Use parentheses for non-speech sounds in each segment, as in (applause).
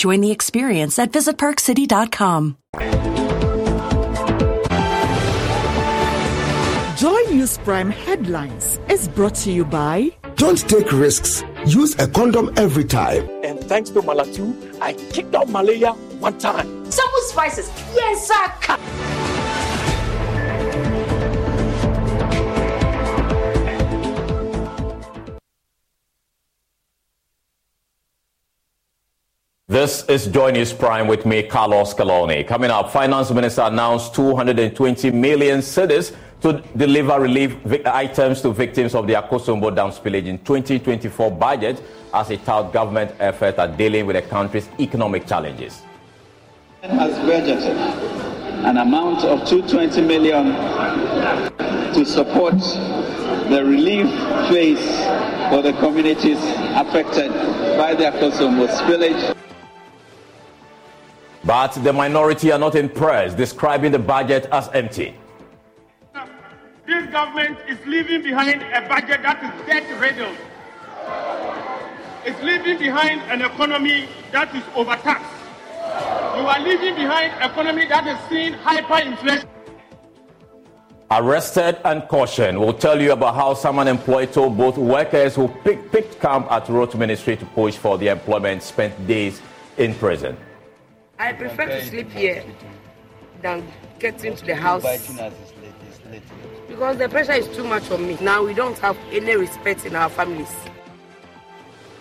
Join the experience at visitparkcity.com. Joy News Prime headlines is brought to you by Don't take risks. Use a condom every time. And thanks to Malatu, I kicked out malaria one time. Some spices. Yes, sir. This is Joy News Prime with me, Carlos Coloni. Coming up, Finance Minister announced 220 million cedis to deliver relief items to victims of the Akosombo Dam spillage in 2024 budget as a tout government effort at dealing with the country's economic challenges. Has budgeted an amount of 220 million to support the relief phase for the communities affected by the Akosombo spillage. But the minority are not impressed, describing the budget as empty. This government is leaving behind a budget that is debt riddled. It's leaving behind an economy that is overtaxed. You are leaving behind an economy that is seeing hyperinflation. Arrested and cautioned. We'll tell you about how someone employed told both workers who picked, picked camp at Road Ministry to push for the employment spent days in prison. I prefer to sleep here than getting to the house because the pressure is too much on me. Now we don't have any respect in our families.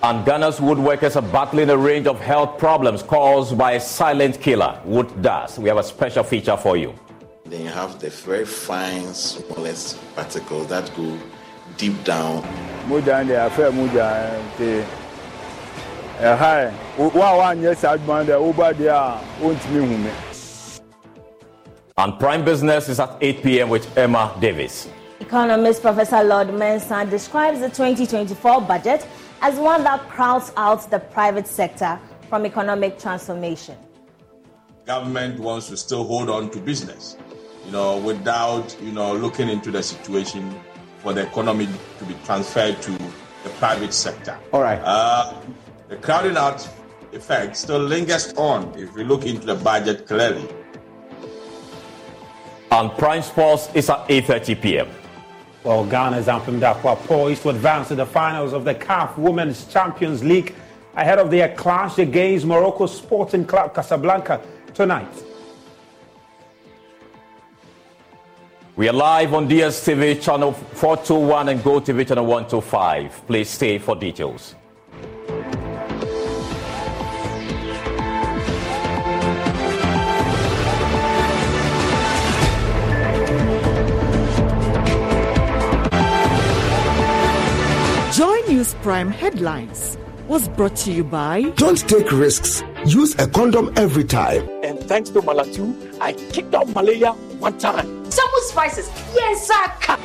And Ghana's woodworkers are battling a range of health problems caused by a silent killer, wood dust. We have a special feature for you. Then you have the very fine, smallest particles that go deep down. Muja and the affair Muja the hi wa wa nyɛ saa adwuma dɛ woba deɛ a wontumi hu me And Prime Business is at 8 p.m. with Emma Davis. Economist Professor Lord Mensah describes the 2024 budget as one that crowds out the private sector from economic transformation. Government wants to still hold on to business, you know, without, you know, looking into the situation for the economy to be transferred to the private sector. All right. Uh, the crowding out effect still lingers on if we look into the budget clearly. And Prime Sports is at 8.30 p.m. Well, Ghana's Ampem Darkoa poised to advance to the finals of the CAF Women's Champions League ahead of their clash against Morocco Sporting Club Casablanca tonight. We are live on DSTV channel 421 and GoTV channel 125. Please stay for details. News Prime headlines was brought to you by Don't take risks. Use a condom every time. And thanks to Malatu, I kicked out malaria one time. Some spices. Yes, sir.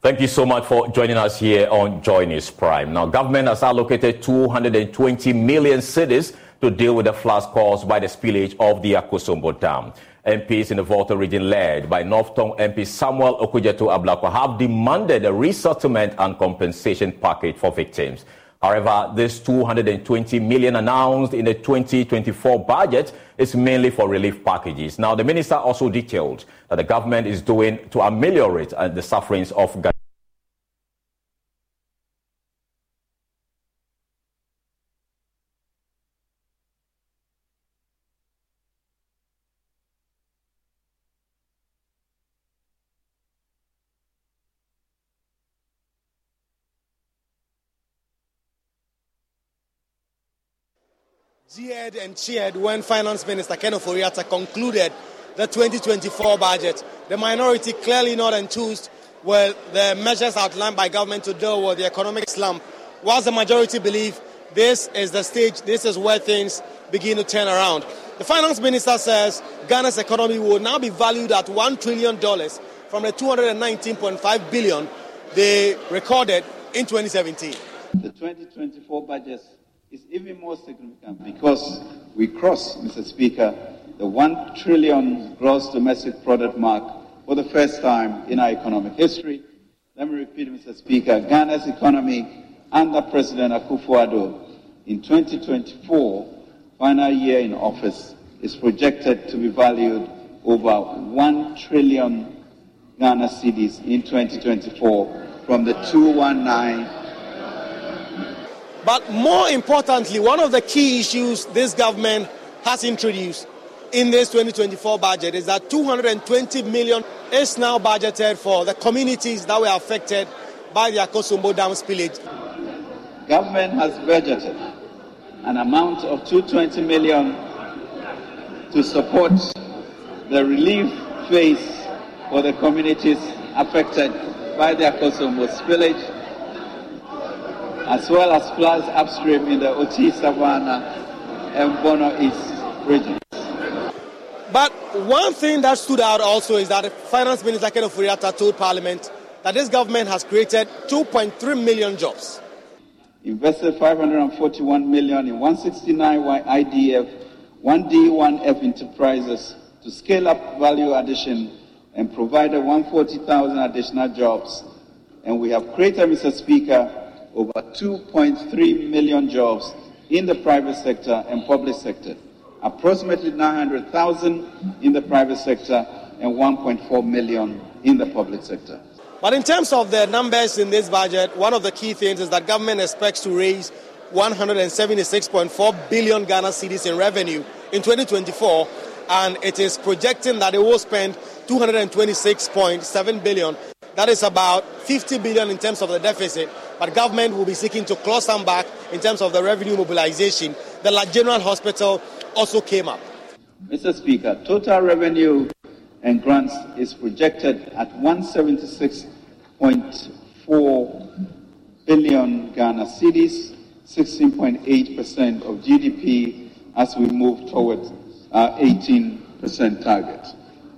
Thank you so much for joining us here on Joy News Prime. Now, government has allocated 220 million cedis to deal with the floods caused by the spillage of the Akosombo Dam. MPs in the Volta region, led by North Tongu MP Samuel Okudzeto Ablakwa, have demanded a resettlement and compensation package for victims. However, this 220 million announced in the 2024 budget is mainly for relief packages. Now, the minister also detailed that the government is doing to ameliorate uh, the sufferings of jeered and cheered when Finance Minister Ken Ofori-Atta concluded the 2024 budget. The minority clearly not enthused with the measures outlined by government to deal with the economic slump, whilst the majority believe this is the stage, this is where things begin to turn around. The finance minister says Ghana's economy will now be valued at $1 trillion from the 219.5 billion they recorded in 2017. The 2024 budget is even more significant because we cross, Mr. Speaker, the 1 trillion gross domestic product mark for the first time in our economic history. Let me repeat, Mr. Speaker, Ghana's economy under President Akufo-Addo in 2024, final year in office, is projected to be valued over 1 trillion Ghana cedis in 2024 from the 219 but more importantly, one of the key issues this government has introduced in this 2024 budget is that 220 million is now budgeted for the communities that were affected by the Akosombo Dam spillage. Government has budgeted an amount of 220 million to support the relief phase for the communities affected by the Akosombo spillage as well as floods upstream in the Oti, Savannah, and Bono East regions. But one thing that stood out also is that Finance Minister Ken Ofori-Atta told Parliament that this government has created 2.3 million jobs. Invested 541 million in 169 IDF, 1D1F enterprises to scale up value addition and provided 140,000 additional jobs. And we have created, Mr. Speaker, over 2.3 million jobs in the private sector and public sector, approximately 900,000 in the private sector and 1.4 million in the public sector. But in terms of the numbers in this budget, one of the key things is that government expects to raise 176.4 billion Ghana cedis in revenue in 2024, and it is projecting that it will spend 226.7 billion. That is about 50 billion in terms of the deficit but government will be seeking to claw some back in terms of the revenue mobilization. The General Hospital also came up. Mr. Speaker, total revenue and grants is projected at 176.4 billion Ghana cedis, 16.8% of GDP as we move towards our 18% target.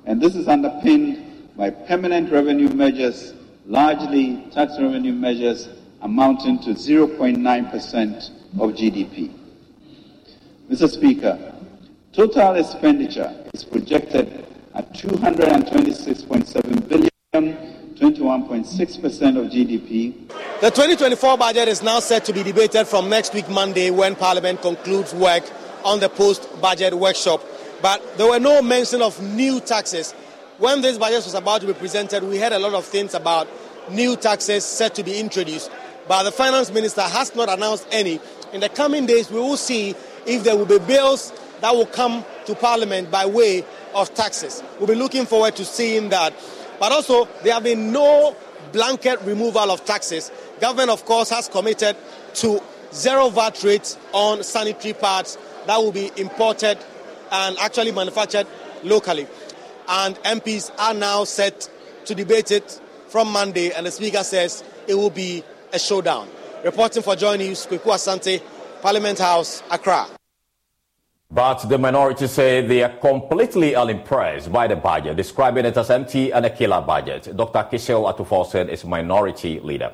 And this is underpinned by permanent revenue measures, largely tax revenue measures amounting to 0.9% of GDP. Mr. Speaker, total expenditure is projected at 226.7 billion, 21.6% of GDP. The 2024 budget is now set to be debated from next week Monday when Parliament concludes work on the post-budget workshop. But there were no mention of new taxes. When this budget was about to be presented, we heard a lot of things about new taxes set to be introduced but the finance minister has not announced any. In the coming days, we will see if there will be bills that will come to Parliament by way of taxes. We'll be looking forward to seeing that. But also, there have been no blanket removal of taxes. Government, of course, has committed to zero VAT rates on sanitary pads that will be imported and actually manufactured locally. And MPs are now set to debate it from Monday, and the Speaker says it will be a showdown. Reporting for Joy News, Kweku Asante, Parliament House, Accra. But the minority say they are completely unimpressed by the budget, describing it as empty and a killer budget. Dr. Cassiel Ato Forson is minority leader.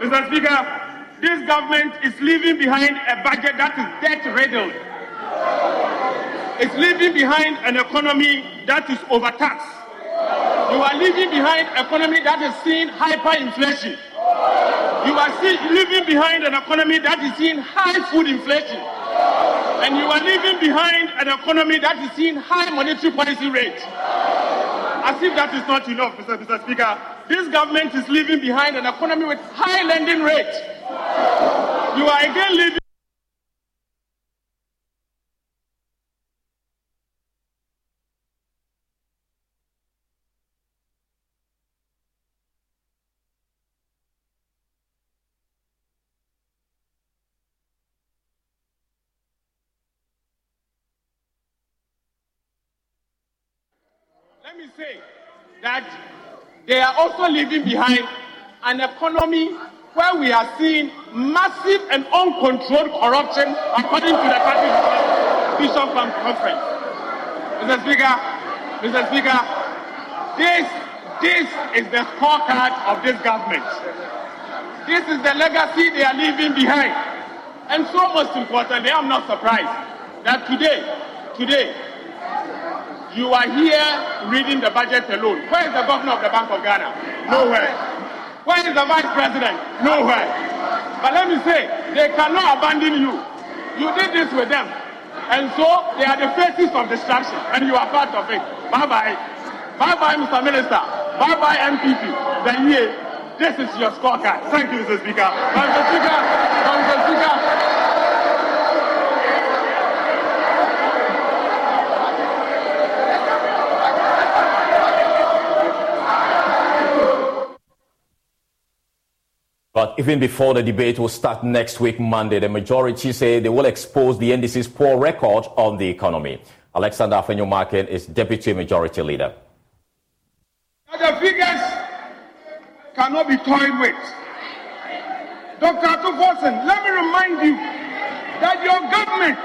Mr. Speaker, this government is leaving behind a budget that is debt-riddled. It's leaving behind an economy that is overtaxed you are leaving behind an economy that is seeing hyperinflation. You are see, leaving behind an economy that is seeing high food inflation. And you are leaving behind an economy that is seeing high monetary policy rate. As if that is not enough, Mr. Mr. Speaker, this government is leaving behind an economy with high lending rate. You are again leaving say that they are also leaving behind an economy where we are seeing massive and uncontrolled corruption according to the country's vision conference. Mr. Speaker, Mr. Speaker, this, this is the scorecard of this government. This is the legacy they are leaving behind. And so most importantly, I'm not surprised that today, today, you are here reading the budget alone. Where is the governor of the Bank of Ghana? Nowhere. Where is the vice president? Nowhere. But let me say, they cannot abandon you. You did this with them. And so they are the faces of destruction, and you are part of it. Bye bye. Bye bye, Mr. Minister. Bye bye, NPP. Then yeah, this is your scorecard. Thank you, Mr. Speaker. Mr. Speaker, Mr. Speaker. But even before the debate will start next week, Monday, the majority say they will expose the NDC's poor record on the economy. Alexander Afenyo is Deputy Majority Leader. The figures cannot be toyed with. Dr. Ato Forson, let me remind you that your government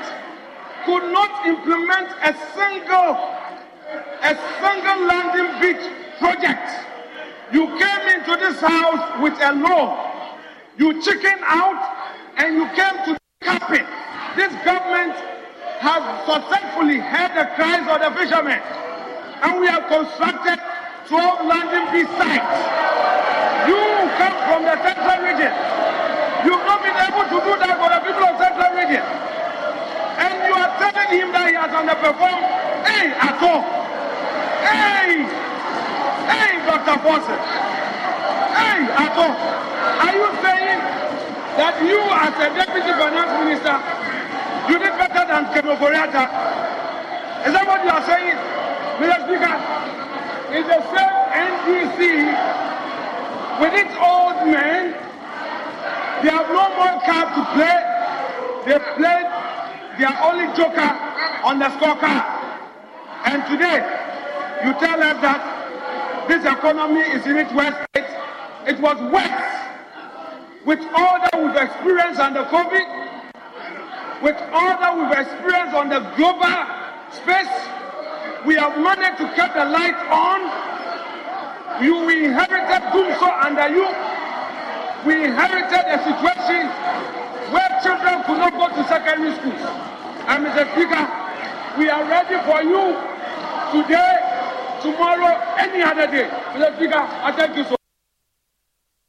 could not implement a single, a single landing beach project. You came into this house with a law you chicken out and you came to carpet. This government has successfully heard the cries of the fishermen. And we have constructed 12 landing beach sites. You come from the central region. You've not been able to do that for the people of central region. And you are telling him that he has underperformed. Hey, at all. Hey! Hey, Dr. Fawcett. Hey, at. Are you saying that you, as a deputy finance minister, you did better than Kemo Boriata? Is that what you are saying? Mr. Speaker, is the same NDC with its old men, they have no more card to play. They played their only joker on the scorecard. And today, you tell us that this economy is in its worst state. It was worse with all that we've experienced under COVID, with all that we've experienced on the global space, we have managed to keep the light on. You inherited dumsor under you. We inherited a situation where children could not go to secondary schools. And Mr. Speaker, we are ready for you today, tomorrow, any other day. Mr. Speaker, I thank you so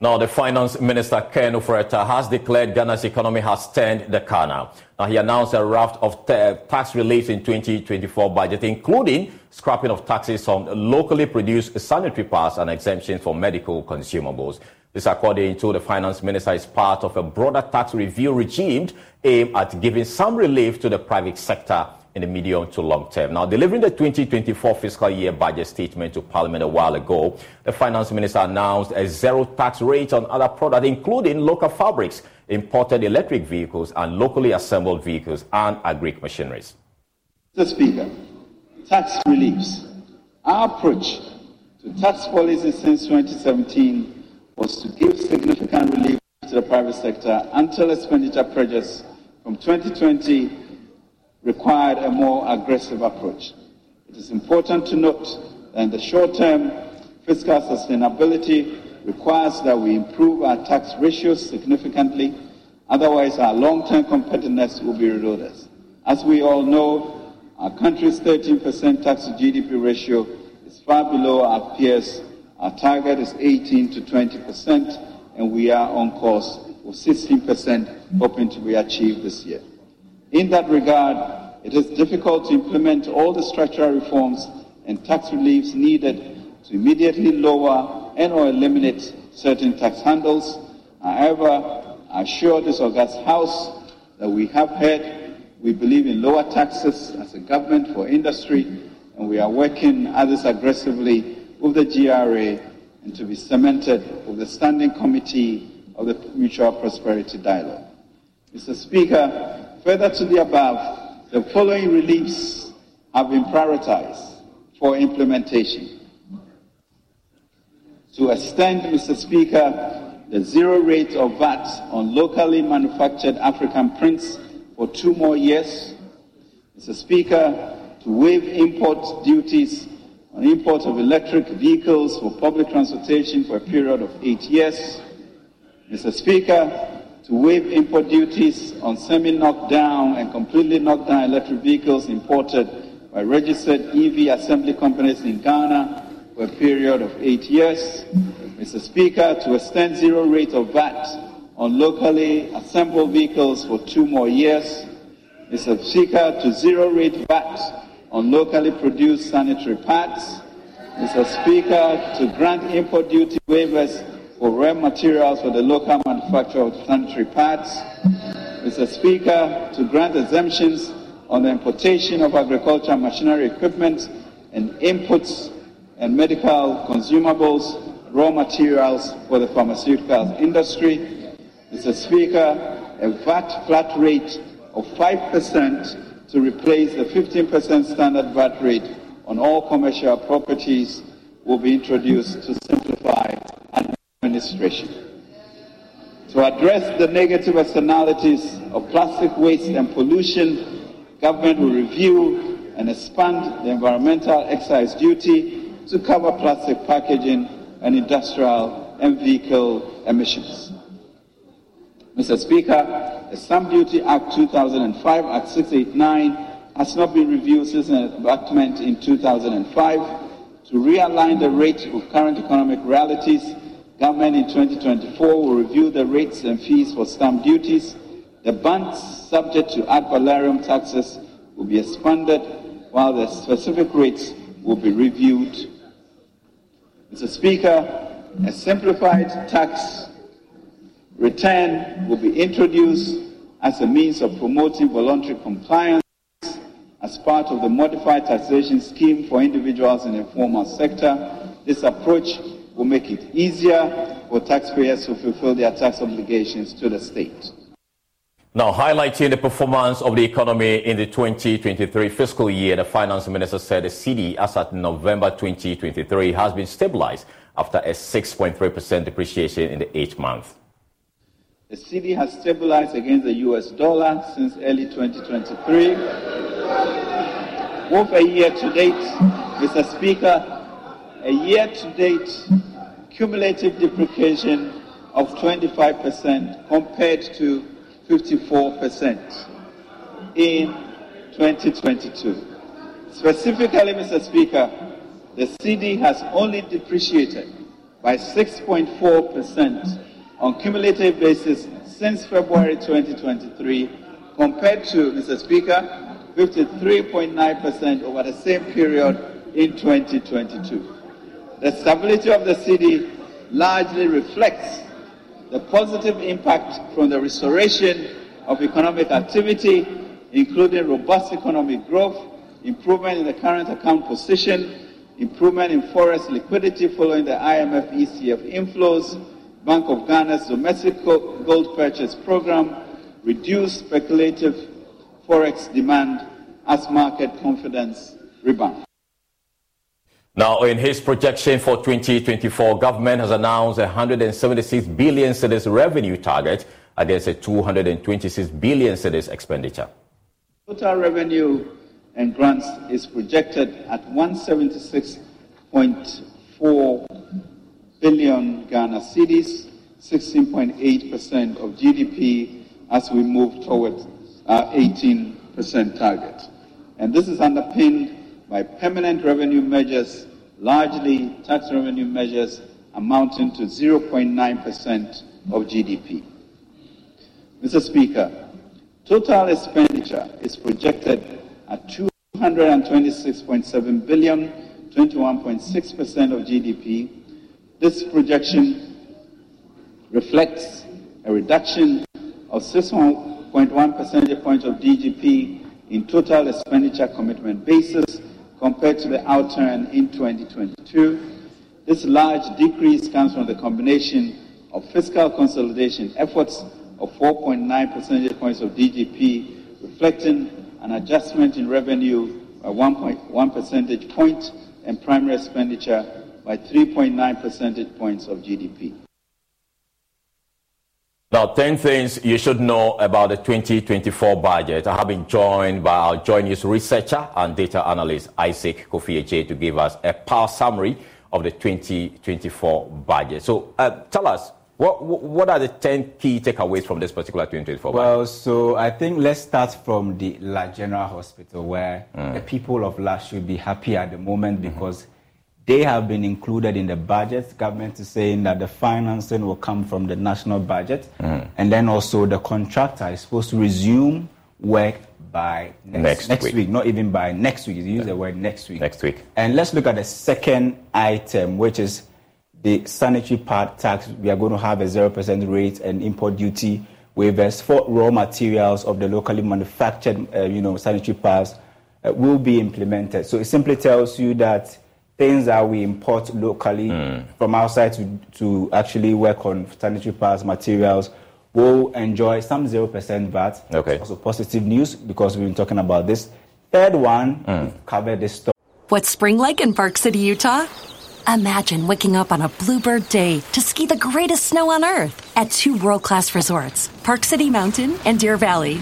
now, the Finance Minister Ken Ofori-Atta has declared Ghana's economy has turned the corner. Now, he announced a raft of tax relief in 2024 budget, including scrapping of taxes on locally produced sanitary pads and exemptions for medical consumables. This, according to the Finance Minister, is part of a broader tax review regime aimed at giving some relief to the private sector in the medium to long term. Now, delivering the 2024 fiscal year budget statement to Parliament a while ago, the Finance Minister announced a zero tax rate on other products, including local fabrics, imported electric vehicles, and locally assembled vehicles and agri machineries. Mr. Speaker, tax reliefs. Our approach to tax policy since 2017 was to give significant relief to the private sector until expenditure pressures from 2020 required a more aggressive approach. It is important to note that in the short term, fiscal sustainability requires that we improve our tax ratios significantly, otherwise, our long term competitiveness will be eroded. As we all know, our country's 13% tax to GDP ratio is far below our peers. Our target is 18 to 20%, and we are on course for 16%, hoping to be achieved this year. In that regard, it is difficult to implement all the structural reforms and tax reliefs needed to immediately lower and or eliminate certain tax handles. However, I assure this august House that we have heard, we believe in lower taxes as a government for industry, and we are working others aggressively with the GRA and to be cemented with the Standing Committee of the Mutual Prosperity Dialogue. Mr. Speaker, Further to the above, the following reliefs have been prioritized for implementation. To extend, Mr. Speaker, the zero rate of VAT on locally manufactured African prints for two more years. Mr. Speaker, to waive import duties on import of electric vehicles for public transportation for a period of eight years. Mr. Speaker, to waive import duties on semi-knocked down and completely knocked down electric vehicles imported by registered EV assembly companies in Ghana for a period of eight years. Mr. Speaker, to extend zero rate of VAT on locally assembled vehicles for two more years. Mr. Speaker, to zero rate VAT on locally produced sanitary pads. Mr. Speaker, to grant import duty waivers for raw materials for the local manufacture of sanitary pads. Mr. Speaker, to grant exemptions on the importation of agricultural machinery equipment and inputs and medical consumables, raw materials for the pharmaceutical industry. Mr. Speaker, a VAT flat rate of 5% to replace the 15% standard VAT rate on all commercial properties will be introduced to simplify administration. To address the negative externalities of plastic waste and pollution, government will review and expand the environmental excise duty to cover plastic packaging and industrial and vehicle emissions. Mr. Speaker, the Stamp Duty Act 2005, Act 689, has not been reviewed since enactment in 2005. To realign the rate with current economic realities, government in 2024 will review the rates and fees for stamp duties. The bands subject to ad valorem taxes will be expanded, while the specific rates will be reviewed. Mr. Speaker, a simplified tax Return will be introduced as a means of promoting voluntary compliance as part of the modified taxation scheme for individuals in the informal sector. This approach will make it easier for taxpayers to fulfill their tax obligations to the state. Now, highlighting the performance of the economy in the 2023 fiscal year, the finance minister said the cedi as at November 2023 has been stabilized after a 6.3% depreciation in the eighth month. The cedi has stabilized against the US dollar since early 2023. Over a year to date, Mr. Speaker, a year to date cumulative depreciation of 25% compared to 54% in 2022. Specifically, Mr. Speaker, the cedi has only depreciated by 6.4% on cumulative basis since February 2023 compared to, Mr. Speaker, 53.9% over the same period in 2022. The stability of the cedi largely reflects the positive impact from the restoration of economic activity, including robust economic growth, improvement in the current account position, improvement in forex liquidity following the IMF ECF inflows, Bank of Ghana's domestic gold purchase program reduced speculative forex demand as market confidence rebounds. Now, in his projection for 2024, government has announced a 176 billion cedis revenue target against a 226 billion cedis expenditure. Total revenue and grants is projected at 176.4 billion Ghana cedis, 16.8% of GDP as we move towards our 18% target. And this is underpinned by permanent revenue measures, largely tax revenue measures amounting to 0.9% of GDP. Mr. Speaker, total expenditure is projected at 226.7 billion, 21.6% of GDP, this projection reflects a reduction of 6.1 percentage points of GDP in total expenditure commitment basis compared to the outturn in 2022. This large decrease comes from the combination of fiscal consolidation efforts of 4.9 percentage points of GDP, reflecting an adjustment in revenue by 1.1 percentage point and primary expenditure by 3.9 percentage points of GDP. Now, 10 things you should know about the 2024 budget. I have been joined by our Joy News researcher and data analyst Isaac Kofi Adjei to give us a power summary of the 2024 budget. So, uh, tell us, what, what are the 10 key takeaways from this particular 2024 budget? Well, so I think let's start from the La General Hospital, where mm. the people of La should be happy at the moment mm-hmm. They have been included in the budget. Government is saying that the financing will come from the national budget. Mm. And then also the contractor is supposed to resume work by next, next, next week. week. not even by next week. You use the word next week. Next week. And let's look at the second item, which is the sanitary pad tax. We are going to have a 0% rate and import duty waivers for raw materials of the locally manufactured, uh, you know, sanitary pads uh, will be implemented. So it simply tells you that things that we import locally mm. from outside to, to actually work on sanitary pads, materials, will enjoy some 0% VAT. Okay. Also positive news because we've been talking about this. Third one, mm. cover this story. What's spring like in Park City, Utah? Imagine waking up on a bluebird day to ski the greatest snow on earth at two world-class resorts, Park City Mountain and Deer Valley.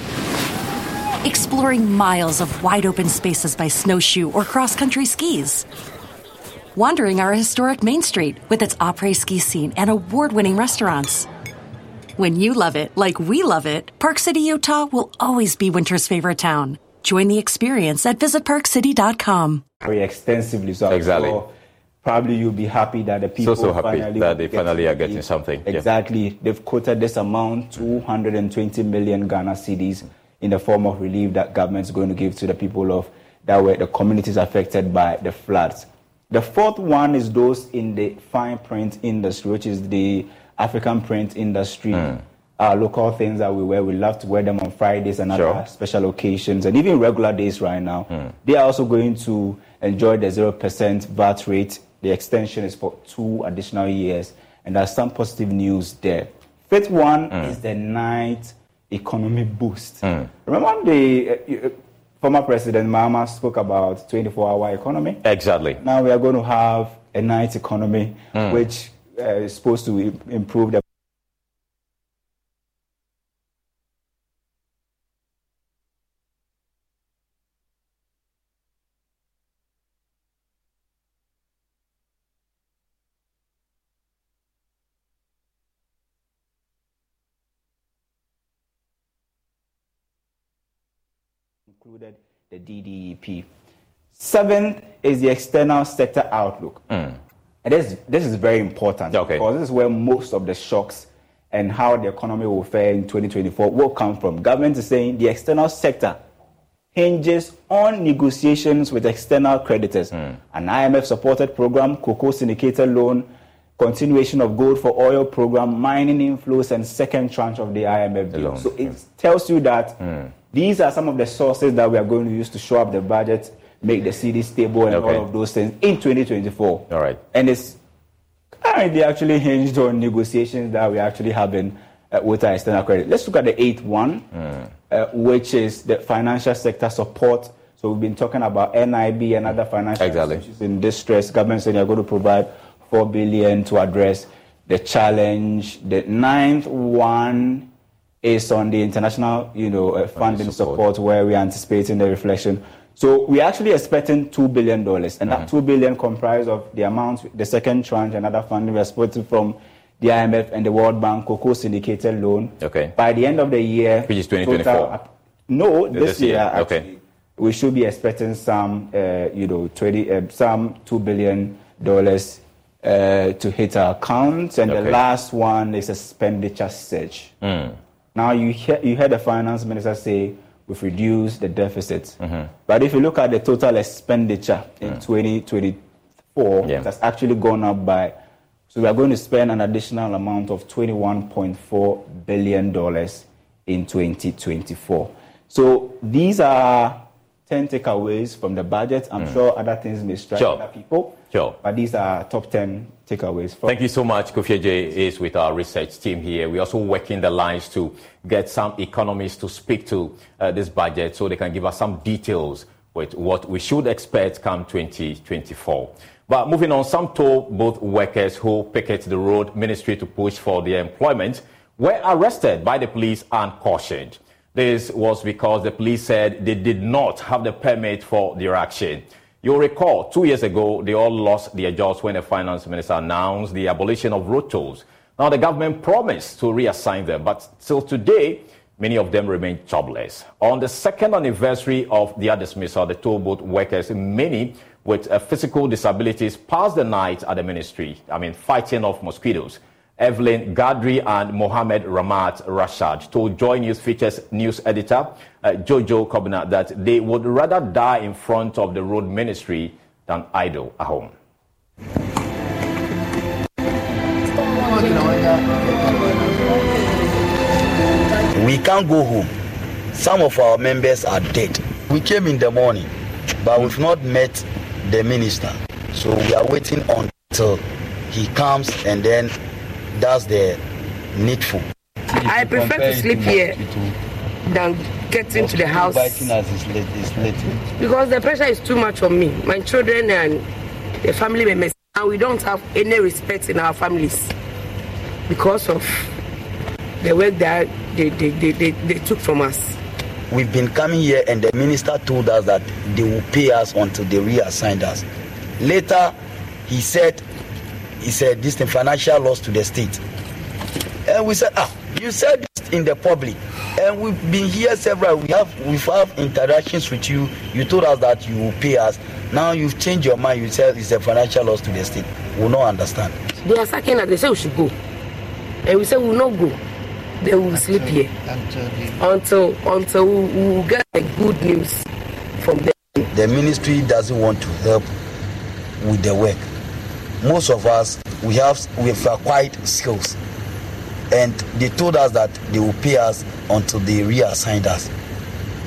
Exploring miles of wide open spaces by snowshoe or cross-country skis wandering our historic Main Street with its après ski scene and award winning restaurants. When you love it like we love it, Park City, Utah will always be winter's favorite town. Join the experience at visitparkcity.com. Very extensively, so exactly. probably you'll be happy that the people so, so happy finally that they finally are getting something. Exactly. Yeah. They've quoted this amount, mm. 220 million Ghana cedis, mm. in the form of relief that government's going to give to the people of that were the communities affected by the floods. The fourth one is those in the fine print industry, which is the African print industry. Mm. Uh, local things that we wear, we love to wear them on Fridays and sure. other special occasions, and even regular days right now. Mm. They are also going to enjoy the 0% VAT rate. The extension is for two additional years, and there's some positive news there. Fifth one mm. is the night economy boost. Hmm. Remember the. Uh, former President Mahama spoke about 24-hour economy. Exactly. Now we are going to have a night economy, mm. which uh, is supposed to improve the included the DDEP. Seventh is the external sector outlook. Mm. And this, this is very important okay. because this is where most of the shocks and how the economy will fare in 2024 will come from. Government is saying the external sector hinges on negotiations with external creditors. Mm. An IMF supported program, cocoa syndicated loan, continuation of gold for oil program, mining inflows, and second tranche of the IMF deal. So it tells you that mm. These are some of the sources that we are going to use to show up the budget, make the cedi stable, and okay. all of those things in 2024. All right. And it's currently actually hinged on negotiations that we're actually having uh, with our external credit. Let's look at the eighth one, mm. uh, which is the financial sector support. So we've been talking about NIB and other financial exactly. institutions in distress. Government saying they're going to provide four billion to address the challenge. The ninth one is on the international, you know, uh, funding support. support. where we're anticipating the reflection. So we're actually expecting two billion dollars, and mm-hmm. that two billion comprised of the amount, the second tranche, and other funding we're expecting from the IMF and the World Bank cocoa syndicated loan. Okay. By the end of the year, which is 2024. Total, no, this, this year. year actually, okay. We should be expecting some, uh, you know, 20, uh, some two billion dollars uh, to hit our accounts, and okay. the last one is expenditure surge. Mm. Now, you, hear, you heard the finance minister say we've reduced the deficit. Mm-hmm. But if you look at the total expenditure in mm. 2024, yeah. it has actually gone up by, so we are going to spend an additional amount of $21.4 billion in 2024. So these are 10 takeaways from the budget. I'm mm. sure other things may strike sure. other people. Sure. But these are top 10 takeaways. Thank you so much. Kofi is with our research team here. We're also working the lines to get some economists to speak to uh, this budget so they can give us some details with what we should expect come 2024. But moving on, some toll booth workers who picket the road ministry to push for their employment were arrested by the police and cautioned. This was because the police said they did not have the permit for their action. You'll recall two years ago, they all lost their jobs when the finance minister announced the abolition of road tolls. Now, the government promised to reassign them, but till today, many of them remain jobless. On the second anniversary of their dismissal, the toll booth workers, many with uh, physical disabilities, passed the night at the ministry, I mean, fighting off mosquitoes. Evelyn Gadri and Mohammed Ramat Rashad told Joy News Features news editor uh, Jojo Kobina that they would rather die in front of the road ministry than idle at home. We can't go home. Some of our members are dead. We came in the morning, but we've not met the minister. So we are waiting until he comes and then does the needful. I prefer to sleep here than get into the house. Because the pressure is too much on me, my children and the family members. And we don't have any respect in our families because of the work that they, they, they, they, they took from us. We've been coming here and the minister told us that they will pay us until they reassign us. Later, he said he said this is financial loss to the state. And we said, ah, you said this in the public. And we've been here several. We have we've have interactions with you. You told us that you will pay us. Now you've changed your mind. You said it's a financial loss to the state. We will not understand. They are sacking us. They say we should go, and we say we will not go. They will sleep here until until we will get the good news from them. The ministry doesn't want to help with the work most of us we have we have acquired skills. And they told us that they will pay us until they reassign us.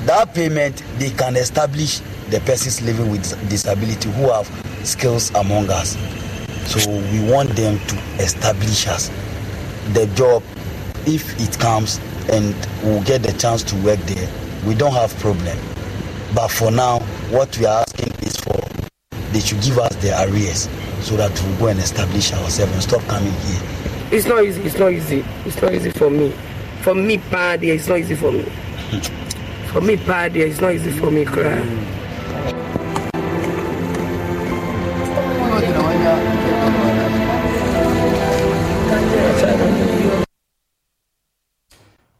That payment they can establish the persons living with disability who have skills among us. So we want them to establish us the job if it comes and we'll get the chance to work there. We don't have problem. But for now what we are asking is for they should give us the arrears so that we'll go and establish ourselves and stop coming here. It's not easy. It's not easy. It's not easy for me. For me, Paddy, it's not easy for me. (laughs) for me, Paddy, it's not easy for me, cry.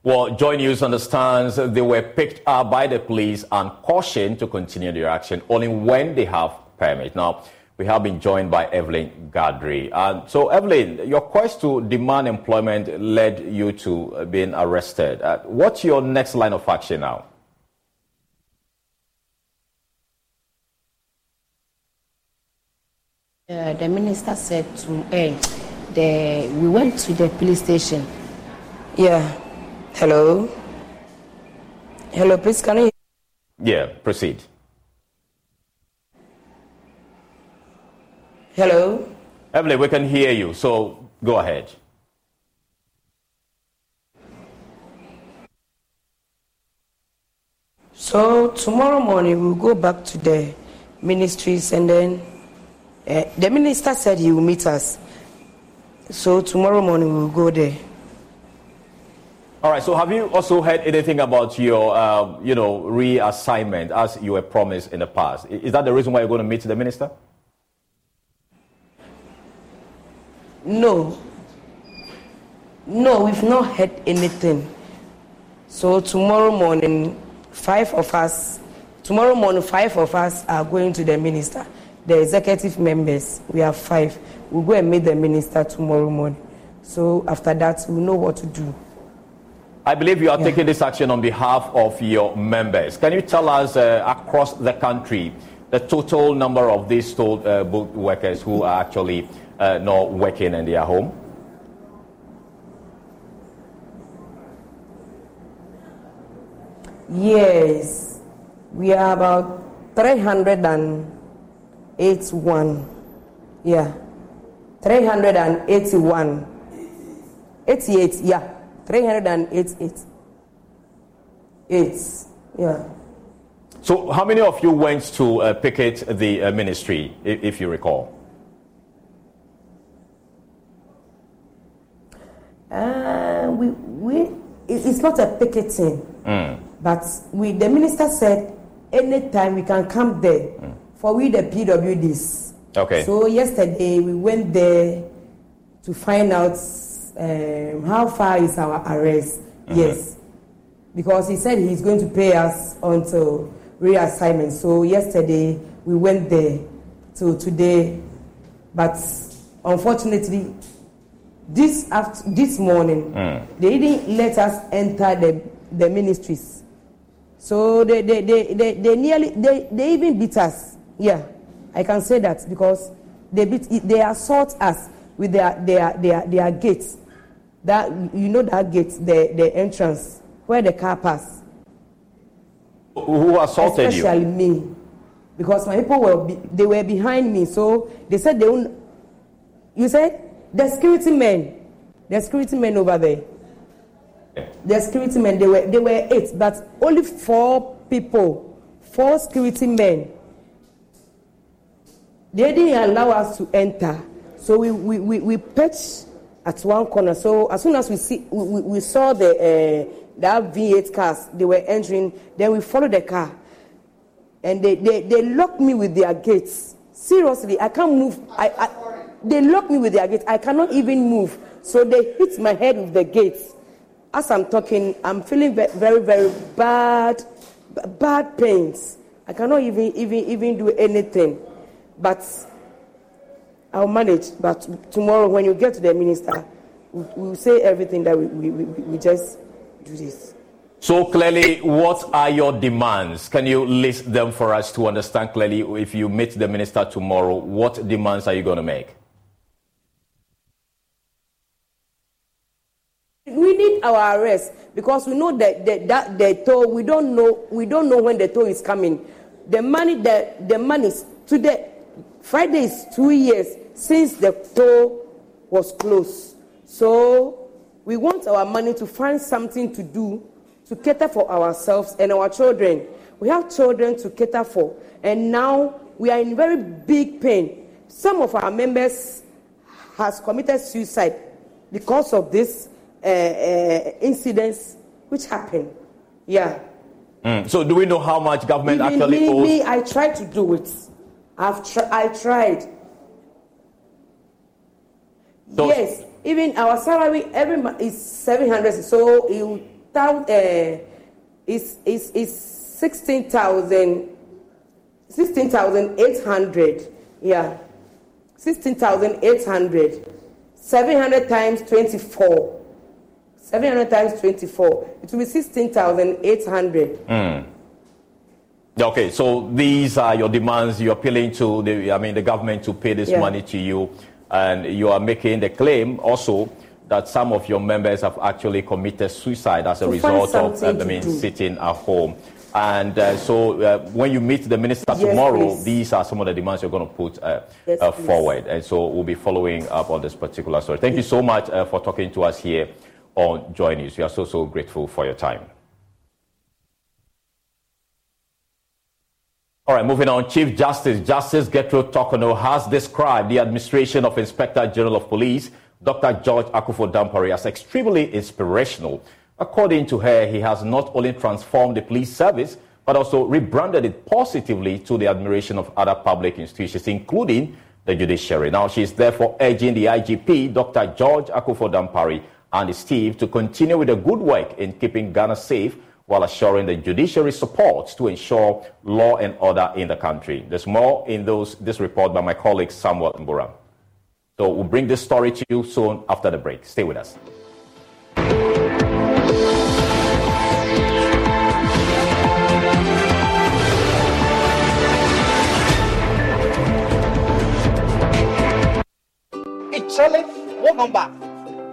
Well, Joy News understands they were picked up by the police and cautioned to continue their action only when they have permit. Now, we have been joined by Evelyn Gadri. And so, Evelyn, your quest to demand employment led you to being arrested. Uh, what's your next line of action now? Uh, the minister said to uh, the we went to the police station. Yeah. Hello. Hello, please can you? Yeah, proceed. Hello? Evelyn, we can hear you, so go ahead. So tomorrow morning we'll go back to the ministries and then uh, the minister said he will meet us. So tomorrow morning we'll go there. All right. So have you also heard anything about your, uh, you know, reassignment as you were promised in the past? Is that the reason why you're going to meet the minister? No. No, we've not heard anything. So tomorrow morning, five of us, tomorrow morning, five of us are going to the minister. The executive members, we have five. We'll go and meet the minister tomorrow morning. So after that, we'll know what to do. I believe you are yeah. taking this action on behalf of your members. Can you tell us uh, across the country the total number of these toll uh, workers who are actually uh, not working in their home? Yes, we are about 381. Yeah, 381. 88, yeah, 388. Eight, yeah. So, how many of you went to uh, picket the uh, ministry, if, if, you recall? Uh, we, we, it's not a picketing, mm. but we, the minister said anytime we can come there mm. for we the PWDs. Okay. So yesterday we went there to find out um, how far is our arrest. Mm-hmm. Yes, because he said he's going to pay us until reassignment. So yesterday we went there till today, but unfortunately, this after, this morning mm. they didn't let us enter the the ministries. So they they, they, they, they nearly they, they even beat us. Yeah, I can say that because they beat they assault us with their their their, their gates. That you know that gate, the the entrance where the car pass. Who assaulted Especially you? Especially me, because my people were be, they were behind me. So they said they won't. You said the security men, the security men over there. The security men they were they were eight, but only four people, four security men. They didn't allow us to enter. So we, we, we, we perched at one corner. So as soon as we see we, we saw the uh, that V8 cars, they were entering, then we followed the car. And they, they, they locked me with their gates. Seriously, I can't move. I, I, they locked me with their gates. I cannot even move. So they hit my head with the gates. As I'm talking, I'm feeling very, very bad, bad pains. I cannot even, even, even do anything. But I'll manage. But tomorrow, when you get to the minister, we'll say everything that we, we, we, we just do this. So clearly, what are your demands? Can you list them for us to understand clearly? If you meet the minister tomorrow, what demands are you going to make? We need our arrest because we know that the, that the toll. We don't know. We don't know when the toll is coming. The money. The the money today. Friday is two years since the toll was closed. So we want our money to find something to do to cater for ourselves and our children. We have children to cater for, and now we are in very big pain. Some of our members has committed suicide because of this uh, uh, incidents which happen. Yeah. Mm. So, do we know how much government Even actually me, owes? Me, I tried to do it. I've tr- I tried. So, yes, even our salary every month is seven hundred. So you uh, is is is sixteen thousand. Sixteen thousand eight hundred. Yeah, sixteen thousand eight hundred. Seven hundred times twenty-four. Seven hundred times twenty-four. It will be sixteen thousand eight hundred. Mm. Okay, so these are your demands. You're appealing to the, I mean, the government to pay this yeah. money to you and you are making the claim also that some of your members have actually committed suicide as a to result of uh, I mean, sitting at home. And uh, so, uh, when you meet the minister yes, tomorrow, please. these are some of the demands you're going to put uh, yes, uh, forward. And so, we'll be following up on this particular story. Thank you so much uh, for talking to us here on Joy News. We are so, so grateful for your time. All right, moving on. Chief Justice Justice Gertrude Torkornoo has described the administration of Inspector General of Police, Dr. George Akuffo Dampare, as extremely inspirational. According to her, he has not only transformed the police service, but also rebranded it positively to the admiration of other public institutions, including the judiciary. Now, she is therefore urging the IGP, Dr. George Akuffo Dampare, and team to continue with the good work in keeping Ghana safe while assuring the judiciary support to ensure law and order in the country. There's more in those, this report by my colleague Samuel Mbura. So we'll bring this story to you soon after the break. Stay with us. Hey, Charlie, back.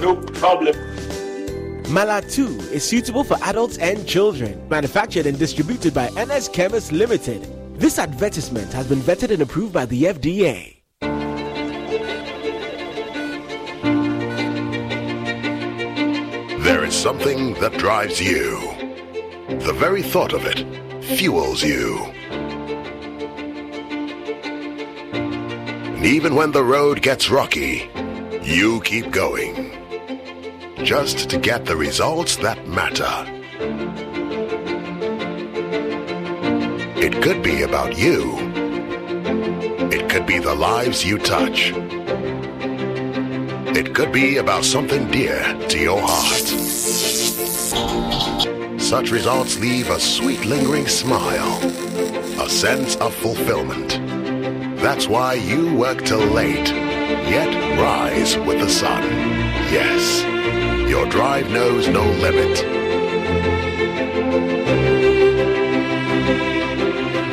No problem. Mala 2 is suitable for adults and children. Manufactured and distributed by Ernest Chemist Limited. This advertisement has been vetted and approved by the FDA. There is something that drives you. The very thought of it fuels you. And even when the road gets rocky, you keep going. Just to get the results that matter. It could be about you. It could be the lives you touch. It could be about something dear to your heart. Such results leave a sweet lingering smile, a sense of fulfillment. That's why you work till late, yet rise with the sun. Yes, your drive knows no limit.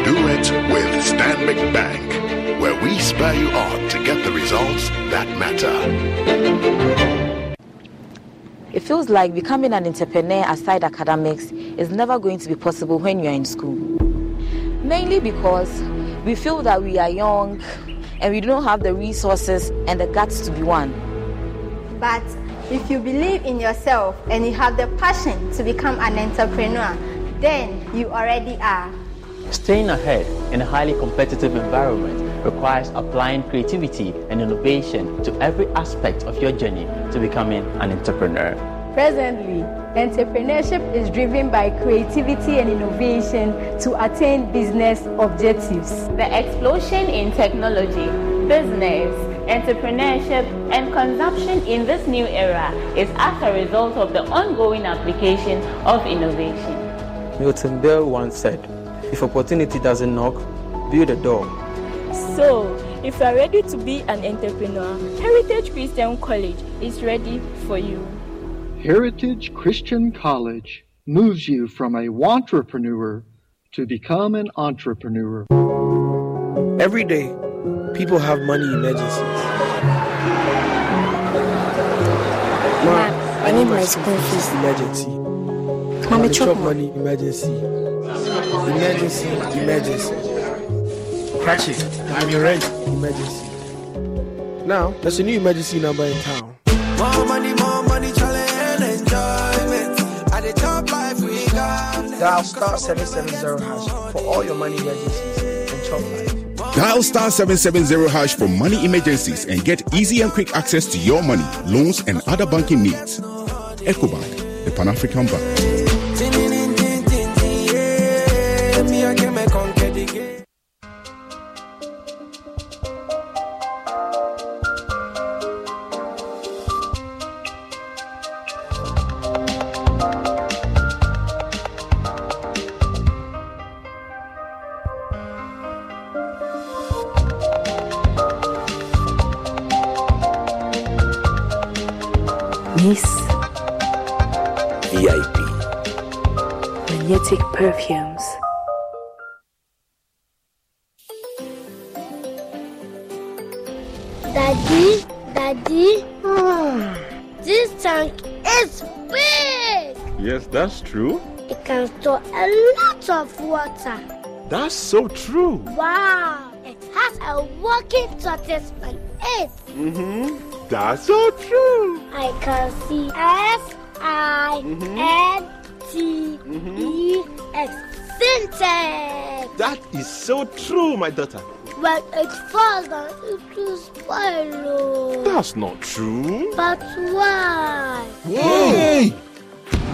Do it with Stanbic Bank, where we spur you on to get the results that matter. It feels like becoming an entrepreneur aside academics is never going to be possible when you're in school. Mainly because we feel that we are young and we don't have the resources and the guts to be one. But if you believe in yourself and you have the passion to become an entrepreneur, then you already are. Staying ahead in a highly competitive environment requires applying creativity and innovation to every aspect of your journey to becoming an entrepreneur. Presently, entrepreneurship is driven by creativity and innovation to attain business objectives. The explosion in technology, business, entrepreneurship, and consumption in this new era is as a result of the ongoing application of innovation. Milton Berle once said, If opportunity doesn't knock, build a door. So, if you are ready to be an entrepreneur, Heritage Christian College is ready for you. Heritage Christian College moves you from a wantrepreneur to become an entrepreneur. Every day, people have money emergencies. Ma, I need oh my school fees. Emergency. Mama, chop chop money emergency. Emergency, emergency. Catch it. I'm your rent. Emergency. Now, there's a new emergency number in town. More money, more Dial star 770 hash for all your money emergencies and chop life. Dial star 770 hash for money emergencies and get easy and quick access to your money, loans, and other banking needs. Ecobank, the Pan African Bank. Of water. That's so true. Wow, it has a working tortoise on it. Mm-hmm. That's so true. I can see S I N T E X Sintex. That is so true, my daughter. When it falls down, it will spoil. That's not true. But why? Yay!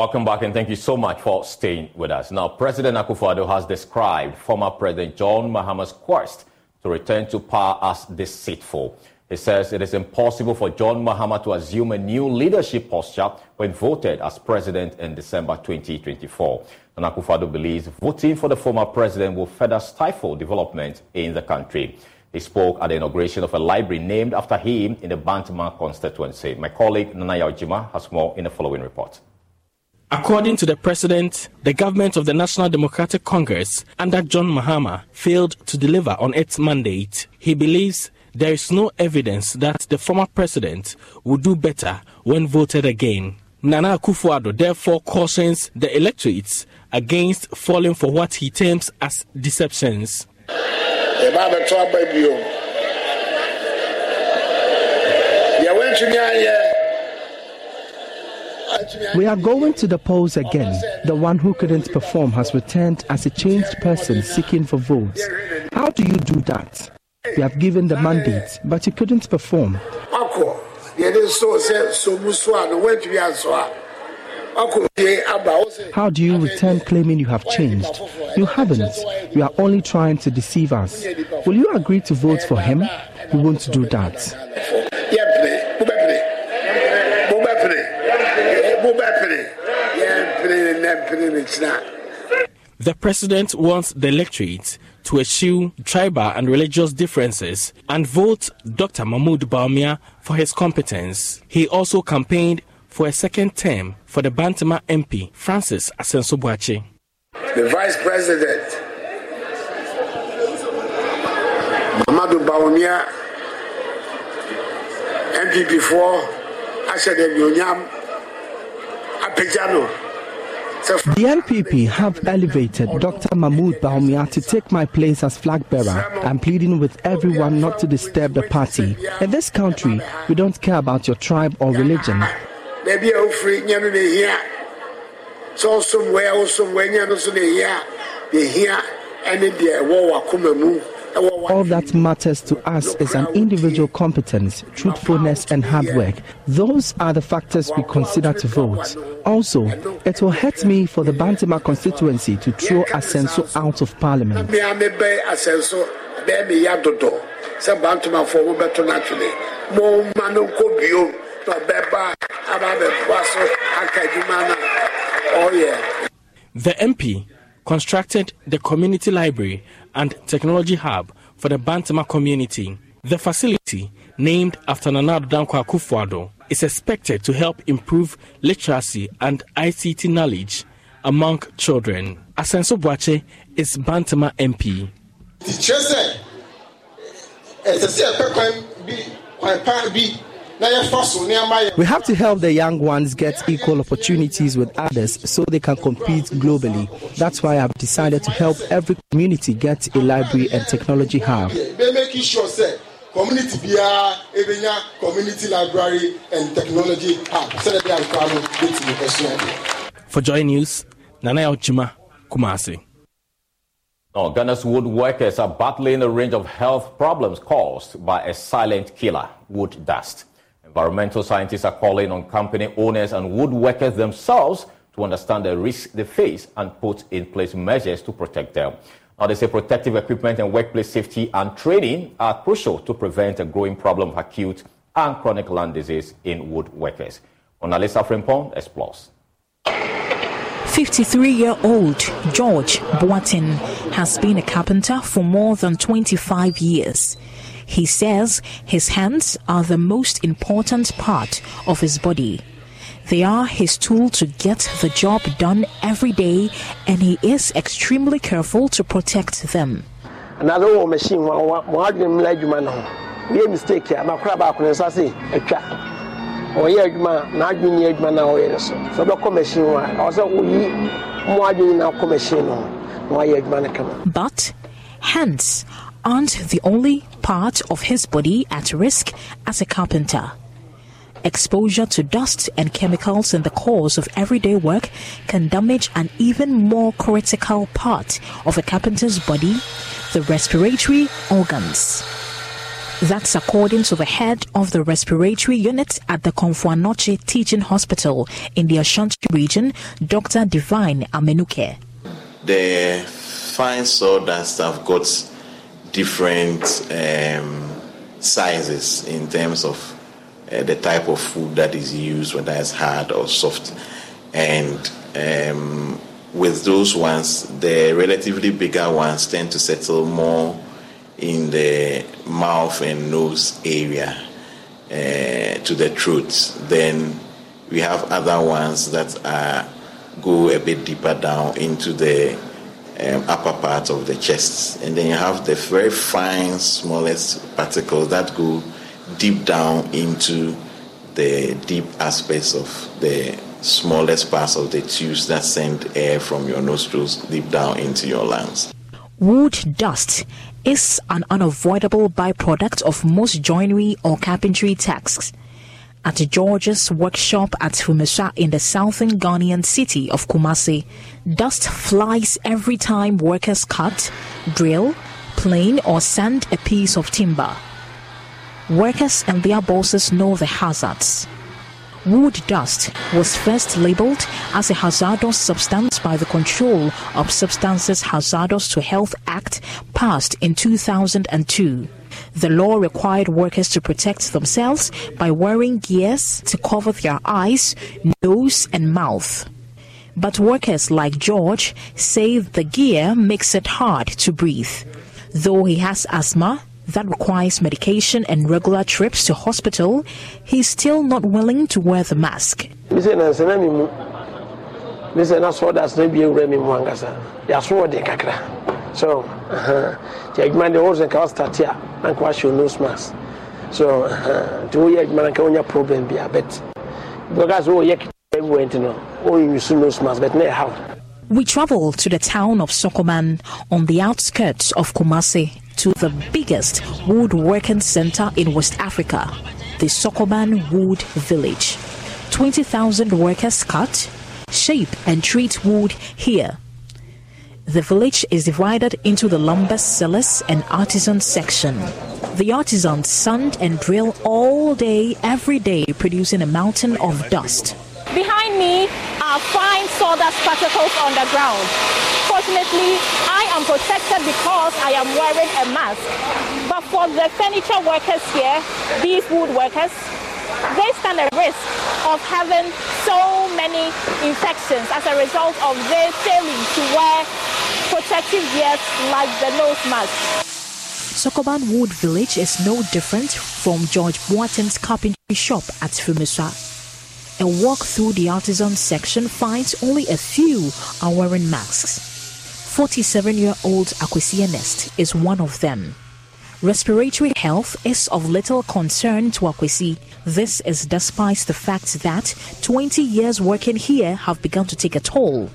Welcome back and thank you so much for staying with us. Now, President Akufo-Addo has described former President John Mahama's quest to return to power as deceitful. He says it is impossible for John Mahama to assume a new leadership posture when voted as president in December 2024. And Akufo-Addo believes voting for the former president will further stifle development in the country. He spoke at the inauguration of a library named after him in the Bantama constituency. My colleague Nana Yaojima has more in the following report. According to the president, the government of the National Democratic Congress under John Mahama failed to deliver on its mandate. He believes there is no evidence that the former president would do better when voted again. Nana Akufo-Addo therefore cautions the electorates against falling for what he terms as deceptions. We are going to the polls again. The one who couldn't perform has returned as a changed person seeking for votes. How do you do that? You have given the mandate, but you couldn't perform. How do you return claiming you have changed? You haven't. You are only trying to deceive us. Will you agree to vote for him? We won't do that. The president wants the electorate to eschew tribal and religious differences and vote Dr. Mahmoud Bawumia for his competence. He also campaigned for a second term for the Bantama MP, Francis Asenso-Boakye. The vice president, Mahamudu Bawumia, MPP for Ashade Nyonyam, Apejano. The NPP have elevated Dr. Mahmoud Bawumia to take my place as flag bearer. I'm pleading with everyone not to disturb the party. In this country, we don't care about your tribe or religion. So somewhere somewhere, all that matters to us is an individual competence, truthfulness, and hard work. Those are the factors we consider to vote. Also, it will hurt me for the Bantama constituency to throw Asenso out of parliament. The MP constructed the community library and technology hub for the Bantama community. The facility, named after Nana Dankwa Akufo-Addo, is expected to help improve literacy and ICT knowledge among children. Asenso-Boakye is Bantama MP. We have to help the young ones get equal opportunities with others so they can compete globally. That's why I've decided to help every community get a library and technology hub. making sure say community biara ebenya community library and technology hub sɛ de akora no betumi ɛsua For Joy News, Nana Yaojima, Kumasi. Now, Ghana's woodworkers are battling a range of health problems caused by a silent killer, wood dust. Environmental scientists are calling on company owners and woodworkers themselves to understand the risks they face and put in place measures to protect them. Now, they say protective equipment and workplace safety and training are crucial to prevent a growing problem of acute and chronic lung disease in woodworkers. Monalisa Frimpong explores. 53 year old George Boatin has been a carpenter for more than 25 years. He says his hands are the most important part of his body. They are his tool to get the job done every day, and he is extremely careful to protect them. But hands aren't the only part of his body at risk as a carpenter. Exposure to dust and chemicals in the course of everyday work can damage an even more critical part of a carpenter's body, the respiratory organs. That's according to the head of the respiratory unit at the Komfo Teaching Hospital in the Ashanti region, Dr. Divine Amenuke. The fine sawdust I've got different um, sizes in terms of uh, the type of food that is used, whether it's hard or soft. And um, with those ones, the relatively bigger ones tend to settle more in the mouth and nose area uh, to the throat. Then we have other ones that are, go a bit deeper down into the um, upper part of the chest. And then you have the very fine, smallest particles that go deep down into the deep aspects of the smallest parts of the tubes that send air from your nostrils deep down into your lungs. Wood dust is an unavoidable byproduct of most joinery or carpentry tasks. At George's workshop at Fumesa in the southern Ghanaian city of Kumasi, dust flies every time workers cut, drill, plane, or sand a piece of timber. Workers and their bosses know the hazards. Wood dust was first labeled as a hazardous substance by the Control of Substances Hazardous to Health Act passed in 2002. The law required workers to protect themselves by wearing gears to cover their eyes, nose, and mouth. But workers like George say the gear makes it hard to breathe. Though he has asthma, that requires medication and regular trips to hospital, he's still not willing to wear the mask. so nti adwuma deɛ wɔsɛ nka wɔstate a na nka wahyɛ nose mask. So no nka wonya problem bia but because woyɛ everywhere nti no wɔnuse nose mask but We travel to the town of Sokoban on the outskirts of Kumasi to the biggest woodworking center in West Africa, the Sokoban Wood Village. 20,000 workers cut, shape, and treat wood here. The village is divided into the lumber sellers and artisan section. The artisans sand and drill all day, every day, producing a mountain of dust. Behind me are fine sawdust particles on the ground. Fortunately, I am protected because I am wearing a mask. But for the furniture workers here, these wood workers, they stand a risk of having so many infections as a result of their failing to wear protective gears like the nose mask. Sokoban Wood Village is no different from George Boaten's carpentry shop at Fumisa. A walk through the artisan section finds only a few are wearing masks. 47 year old Akwesi Nest is one of them. Respiratory health is of little concern to Akwesi. This is despite the fact that 20 years working here have begun to take a toll.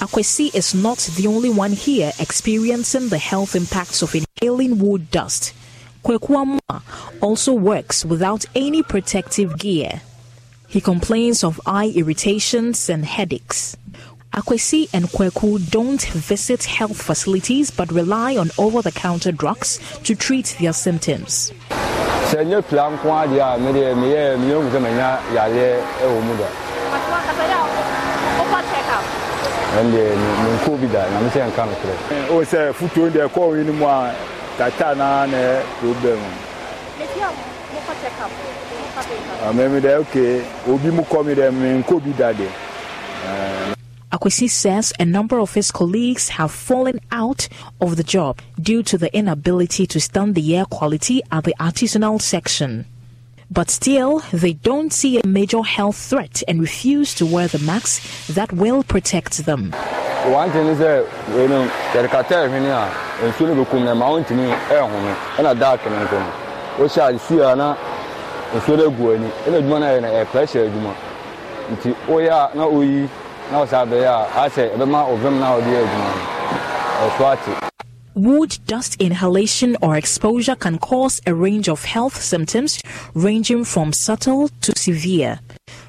Akwesi is not the only one here experiencing the health impacts of inhaling wood dust. Kwekuamua also works without any protective gear. He complains of eye irritations and headaches. Akwesi and Kweku don't visit health facilities but rely on over the counter drugs to treat their symptoms. sɛ nye pila nko adeɛ a mede meyɛ meyɛhu sɛ manya yareɛ wɔ mu da ɛndeɛ menkɔ bi da nyame sɛ nka nokorɛ o sɛ futuo deɛ kɔɔ yi no mu a tata naa na ɛ problem. Mɛmi ok obi mu kɔ mi dɛ menkɔ bi da deɛ eh, Akwesi says a number of his colleagues have fallen out of the job due to the inability to stand the air quality at the artisanal section. But still, they don't see a major health threat and refuse to wear the masks that will protect them. one thing is that you know yɛde kata ɛhwene a nsuo no bɛkum na ma wontumi ɛhome ɛna dark no nso no wohyɛ ade si a na nsuo no agu ani ɛna adwuma no yɛ no ɛyɛ pressure adwuma nti woyɛ a na oyi na ɔsa bɛyɛ a asɛ ɛbɛma ɔvɛm na ɔde adwuma no ate Wood dust inhalation or exposure can cause a range of health symptoms ranging from subtle to severe.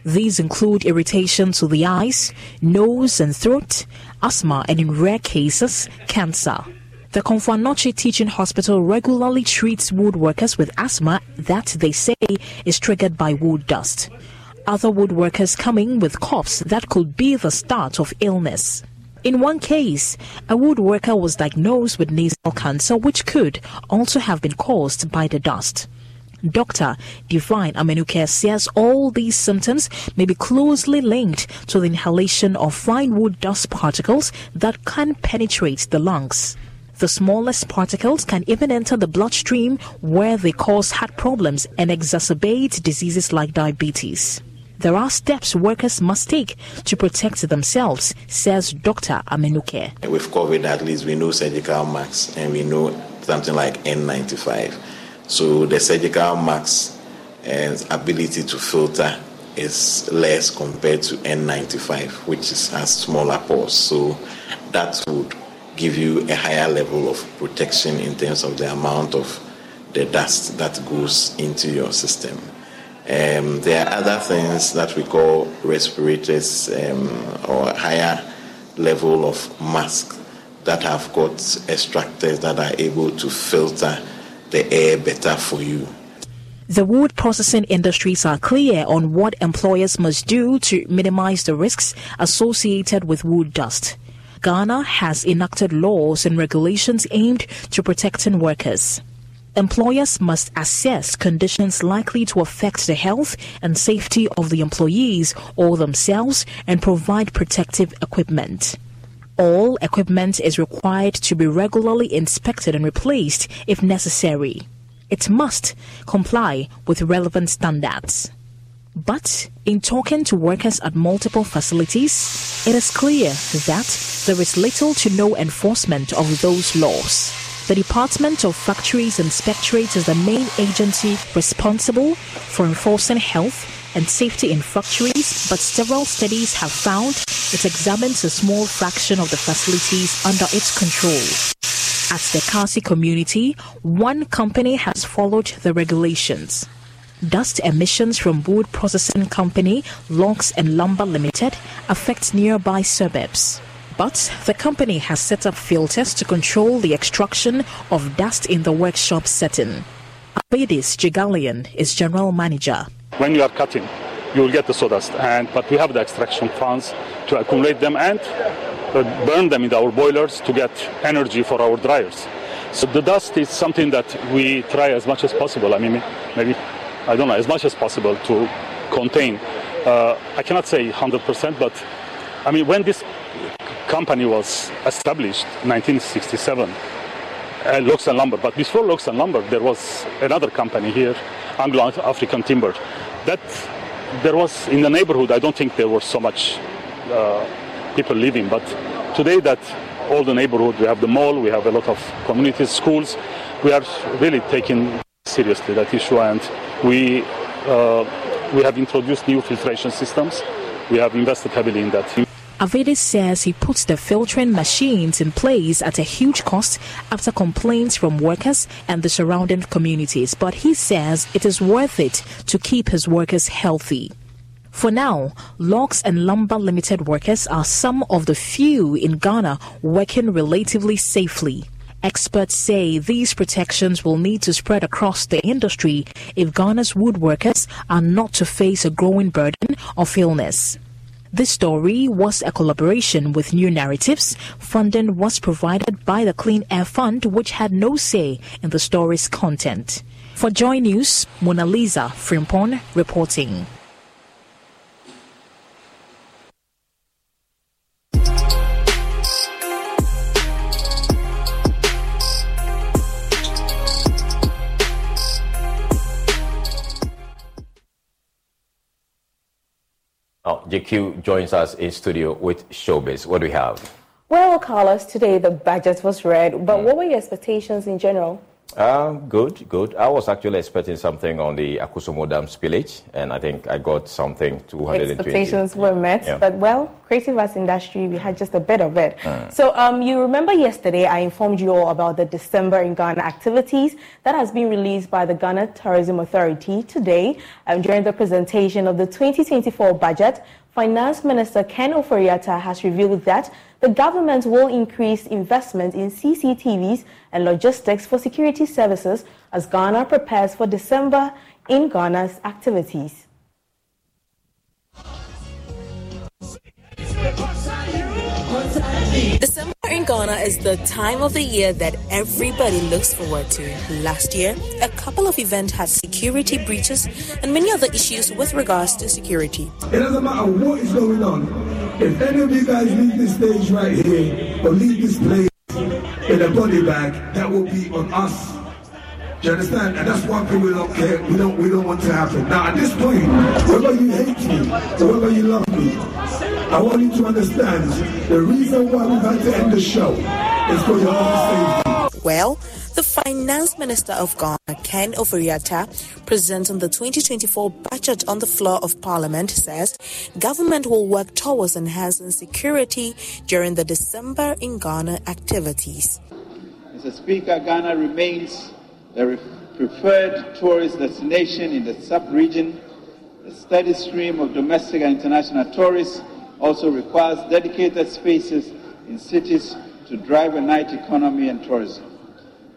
These include irritation to the eyes, nose and throat, asthma, and in rare cases, cancer. The Komfo Anokye Teaching Hospital regularly treats woodworkers with asthma that they say is triggered by wood dust. Other woodworkers coming with coughs that could be the start of illness. In one case, a woodworker was diagnosed with nasal cancer, which could also have been caused by the dust. Dr. Divine Amenuke says all these symptoms may be closely linked to the inhalation of fine wood dust particles that can penetrate the lungs. The smallest particles can even enter the bloodstream where they cause heart problems and exacerbate diseases like diabetes. There are steps workers must take to protect themselves, says Dr. Amenuke. With COVID, at least we know surgical masks and we know something like N95. So the surgical mask's ability to filter is less compared to N95, which is, has smaller pores. So that would give you a higher level of protection in terms of the amount of the dust that goes into your system. Um, there are other things that we call respirators um, or higher level of masks that have got extractors that are able to filter the air better for you. The wood processing industries are clear on what employers must do to minimize the risks associated with wood dust. Ghana has enacted laws and regulations aimed to protecting workers employers must assess conditions likely to affect the health and safety of the employees or themselves and provide protective equipment. All equipment is required to be regularly inspected and replaced if necessary. It must comply with relevant standards. But in talking to workers at multiple facilities, it is clear that there is little to no enforcement of those laws. The Department of Factories Inspectorate is the main agency responsible for enforcing health and safety in factories, but several studies have found it examines a small fraction of the facilities under its control. At the Kasi community, one company has followed the regulations. Dust emissions from wood processing company Logs and Lumber Limited affect nearby suburbs. But the company has set up filters to control the extraction of dust in the workshop setting. Avedis Jigalian is general manager. When you are cutting, you will get the sawdust, and but we have the extraction fans to accumulate them and uh, burn them in our boilers to get energy for our dryers. So the dust is something that we try as much as possible. I mean, maybe I don't know, as much as possible to contain. Uh, I cannot say 100%, but I mean, when this company was established 1967, uh, Logs and Lumber. But before Logs and Lumber, there was another company here, Anglo African Timber. That there was in the neighborhood. I don't think there were so much uh, people living, but today that all the neighborhood, we have the mall, we have a lot of communities, schools. We are really taking seriously that issue, and we uh, we have introduced new filtration systems. We have invested heavily in that. Avedis says he puts the filtering machines in place at a huge cost after complaints from workers and the surrounding communities, but he says it is worth it to keep his workers healthy. For now, Logs and Lumber Limited workers are some of the few in Ghana working relatively safely. Experts say these protections will need to spread across the industry if Ghana's woodworkers are not to face a growing burden of illness. This story was a collaboration with New Narratives. Funding was provided by the Clean Air Fund, which had no say in the story's content. For Joy News, Mona Lisa Frimpon reporting. JQ joins us in studio with Showbiz. What do we have? Well, Carlos, today the budget was read, but mm. what were your expectations in general? Uh, good, good. I was actually expecting something on the Akosombo Dam spillage, and I think I got something 220. Expectations were met, yeah. but well, creative arts industry, we had just a bit of it. Mm. So um, you remember yesterday I informed you all about the December in Ghana activities that has been released by the Ghana Tourism Authority today um, during the presentation of the 2024 budget. Finance Minister Ken Ofori-Atta has revealed that the government will increase investment in CCTVs and logistics for security services as Ghana prepares for December in Ghana's activities. December Ghana is the time of the year that everybody looks forward to. Last year, a couple of events had security breaches and many other issues with regards to security. It doesn't matter what is going on. If any of you guys leave this stage right here or leave this place in a body bag, that will be on us. Do you understand? And that's one thing we don't care. We don't we don't want to happen. Now at this point, whether you hate me or whether you love me, I want you to understand the reason why we've had to end the show is for your own safety. Well, the Finance Minister of Ghana, Ken Ofori-Atta, presenting the 2024 budget on the floor of Parliament, says government will work towards enhancing security during the December in Ghana activities. Mr. Speaker, Ghana remains the preferred tourist destination in the sub-region. The steady stream of domestic and international tourists also requires dedicated spaces in cities to drive a night economy and tourism.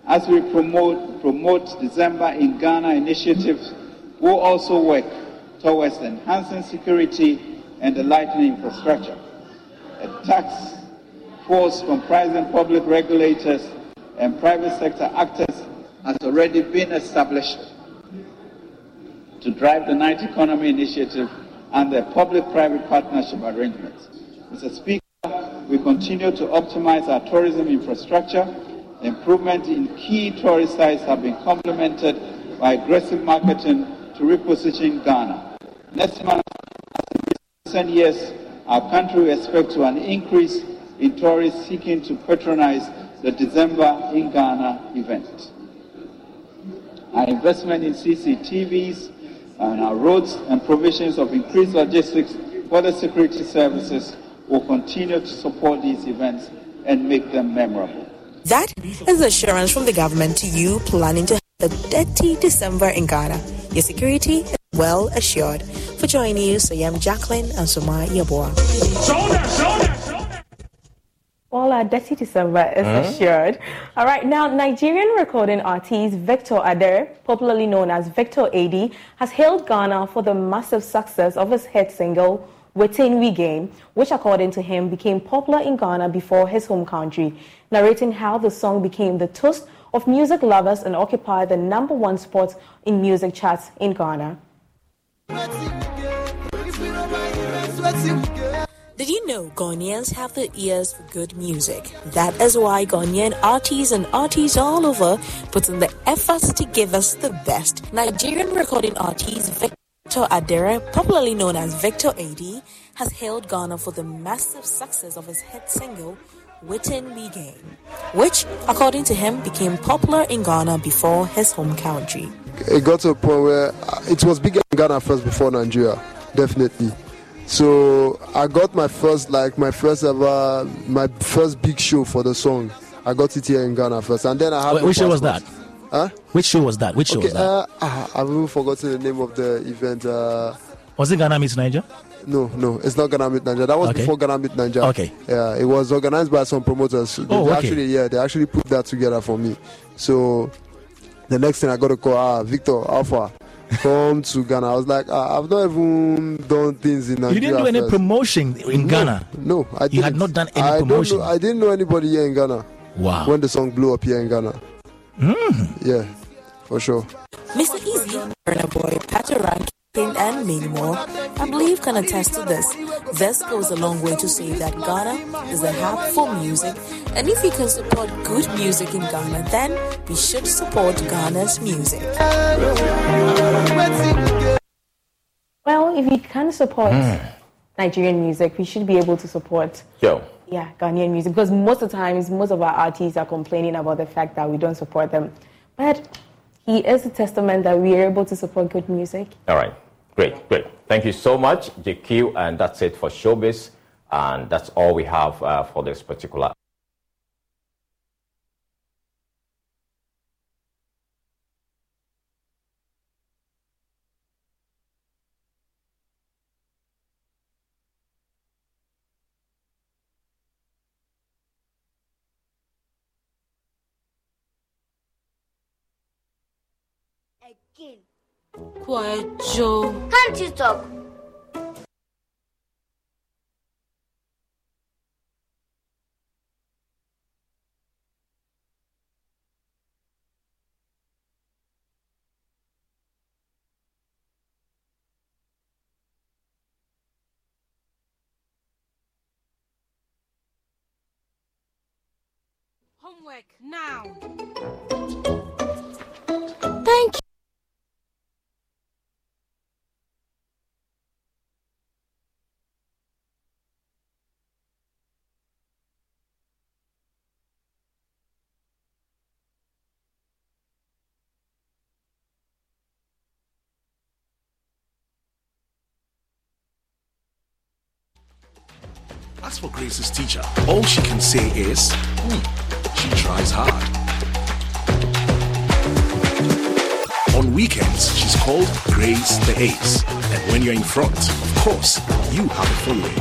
As we promote, promote December in Ghana initiatives, we'll also work towards enhancing security and the lightening infrastructure. A task force comprising public regulators and private sector actors has already been established to drive the night economy initiative and the public-private partnership arrangements. Mr. Speaker, we continue to optimize our tourism infrastructure. Improvement in key tourist sites have been complemented by aggressive marketing to reposition Ghana. Next month, as in recent years, our country will expect to an increase in tourists seeking to patronize the December in Ghana event. Our investment in CCTVs and our roads and provisions of increased logistics for the security services will continue to support these events and make them memorable. That is assurance from the government to you planning to have a dirty December in Ghana. Your security is well assured. For Joy News, I am Jacqueline and Soma Yaboa. Well, our dirty December is mm-hmm. assured. All right, now Nigerian recording artist Victor Adere, popularly known as Victor AD, has hailed Ghana for the massive success of his hit single Wetin We Gain, which according to him became popular in Ghana before his home country, narrating how the song became the toast of music lovers and occupied the number one spot in music charts in Ghana. Did you know Ghanaians have the ears for good music? That is why Ghanaian artists and artists all over put in the efforts to give us the best. Nigerian recording artist Victor Adere, popularly known as Victor AD, has hailed Ghana for the massive success of his hit single Wetin We Gain, which, according to him, became popular in Ghana before his home country. It got to a point where it was bigger in Ghana first before Nigeria, definitely. So I got my first, like my first ever, my first big show for the song. I got it here in Ghana first, and then I have. Wait, which show was that? Huh? Which show was that? Which show okay, was that? Uh, ah, I've even forgotten the name of the event. Uh, was it Ghana Meets Naija? No, no, it's not Ghana Meet Naija. That was okay. before Ghana Meet Naija. Okay. Yeah, it was organized by some promoters. They oh, okay. actually, yeah, they actually put that together for me. So the next thing I got to call, ah, Victor Alpha come to Ghana. I was like, ah, I've not even done things in Nigeria. You didn't do any first. promotion in no, Ghana. No, I didn't. You had not done any I promotion. Don't know, I didn't know anybody here in Ghana. Wow. When the song blew up here in Ghana. Mm. Yeah, for sure. Mr. Eazi, Burna Boy, Patoranking, and many more, I believe can attest to this. This goes a long way to say that Ghana is a hub for music, and if we can support good music in Ghana, then we should support Ghana's music. Well, if we can support mm. Nigerian music, we should be able to support. Yo. Yeah, Ghanaian music because most of the times, most of our artists are complaining about the fact that we don't support them. But he is a testament that we are able to support good music. All right. Great, great. Thank you so much, JQ. And that's it for Showbiz. And that's all we have uh, for this particular. Again. Quiet, Joe. Can't you talk? Homework now. As for Grace's teacher, all she can say is, hmm, she tries hard. On weekends, she's called Grace the Ace. And when you're in front, of course, you have a following.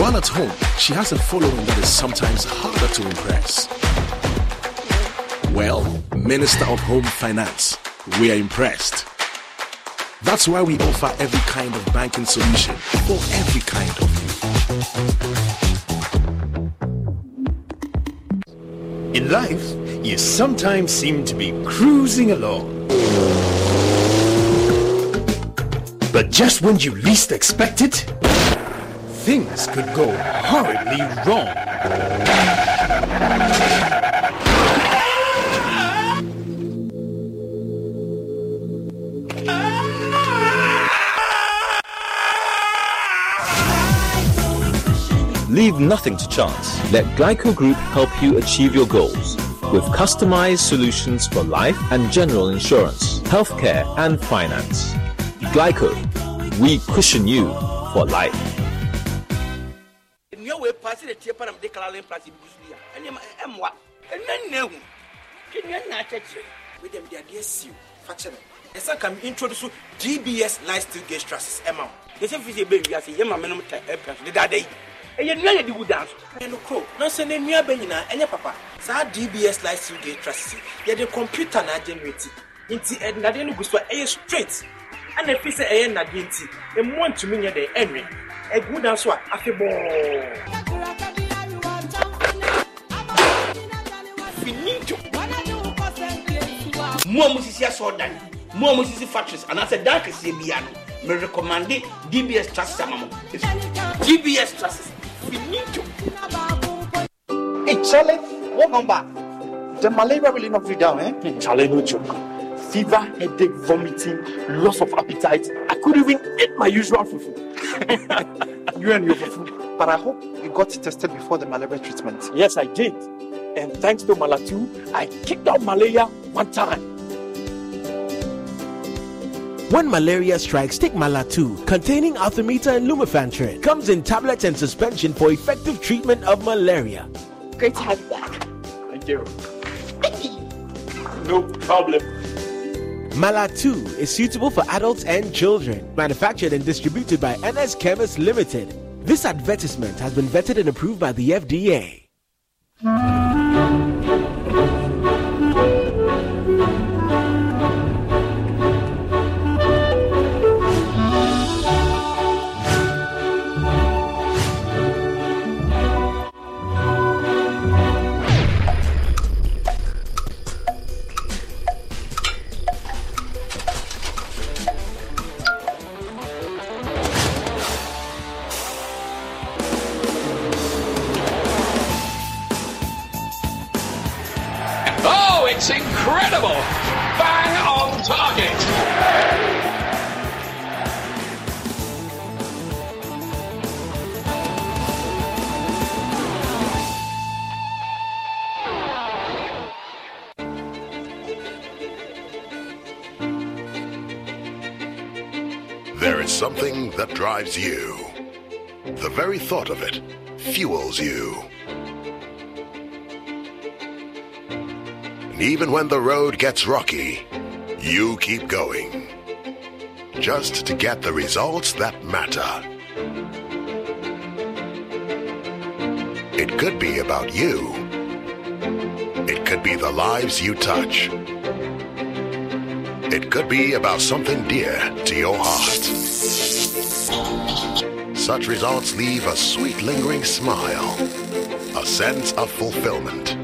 While at home, she has a following that is sometimes harder to impress. Well, Minister of Home Finance, we are impressed. That's why we offer every kind of banking solution for every kind of In life, you sometimes seem to be cruising along. But just when you least expect it, things could go horribly wrong. Leave nothing to chance. Let Glico Group help you achieve your goals with customized solutions for life and general insurance, healthcare, and finance. Glico, we cushion you for life. ka me introduce ɛma ɛ sɛ menom ta ɛpɛ so yi ɛyɛ nnua yɛde wu dan so. Ɛyɛ no koro nanso ne nnua bɛ nyinaa ɛnyɛ papa. Saa dbs gauge trusses yi yɛde computer na agenerate nti ɛnadeɛ no gu so a ɛyɛ straight. Ana ɛfi sɛ ɛyɛ nnadeɛ nti ɛmmoa ntumi nyɛ dɛ ɛnwe. Ɛgu dan so a afebɔɔ mo a musisi asɔɔdan mo a musisi factories anaasɛ dan kɛseɛ bia no merecommande dbs trusses ama mo. Dbs trusses finito Hey, Charlie, what number? The malaria really knocked you down, eh? Charlie, no joke. Fever, headache, vomiting, loss of appetite. I couldn't even eat my usual fufu. You and your fufu. But I hope you got tested before the malaria treatment. Yes, I did. And thanks to Malatu, I kicked out malaria one time. When malaria strikes, take Malatu, containing Artemether and Lumefantrine. Comes in tablets and suspension for effective treatment of malaria. Great to have you back. Thank you. no problem. Malatu is suitable for adults and children. Manufactured and distributed by Ernest Chemist Limited. This advertisement has been vetted and approved by the FDA. When the road gets rocky, you keep going. Just to get the results that matter. It could be about you. It could be the lives you touch. It could be about something dear to your heart. Such results leave a sweet lingering smile, a sense of fulfillment.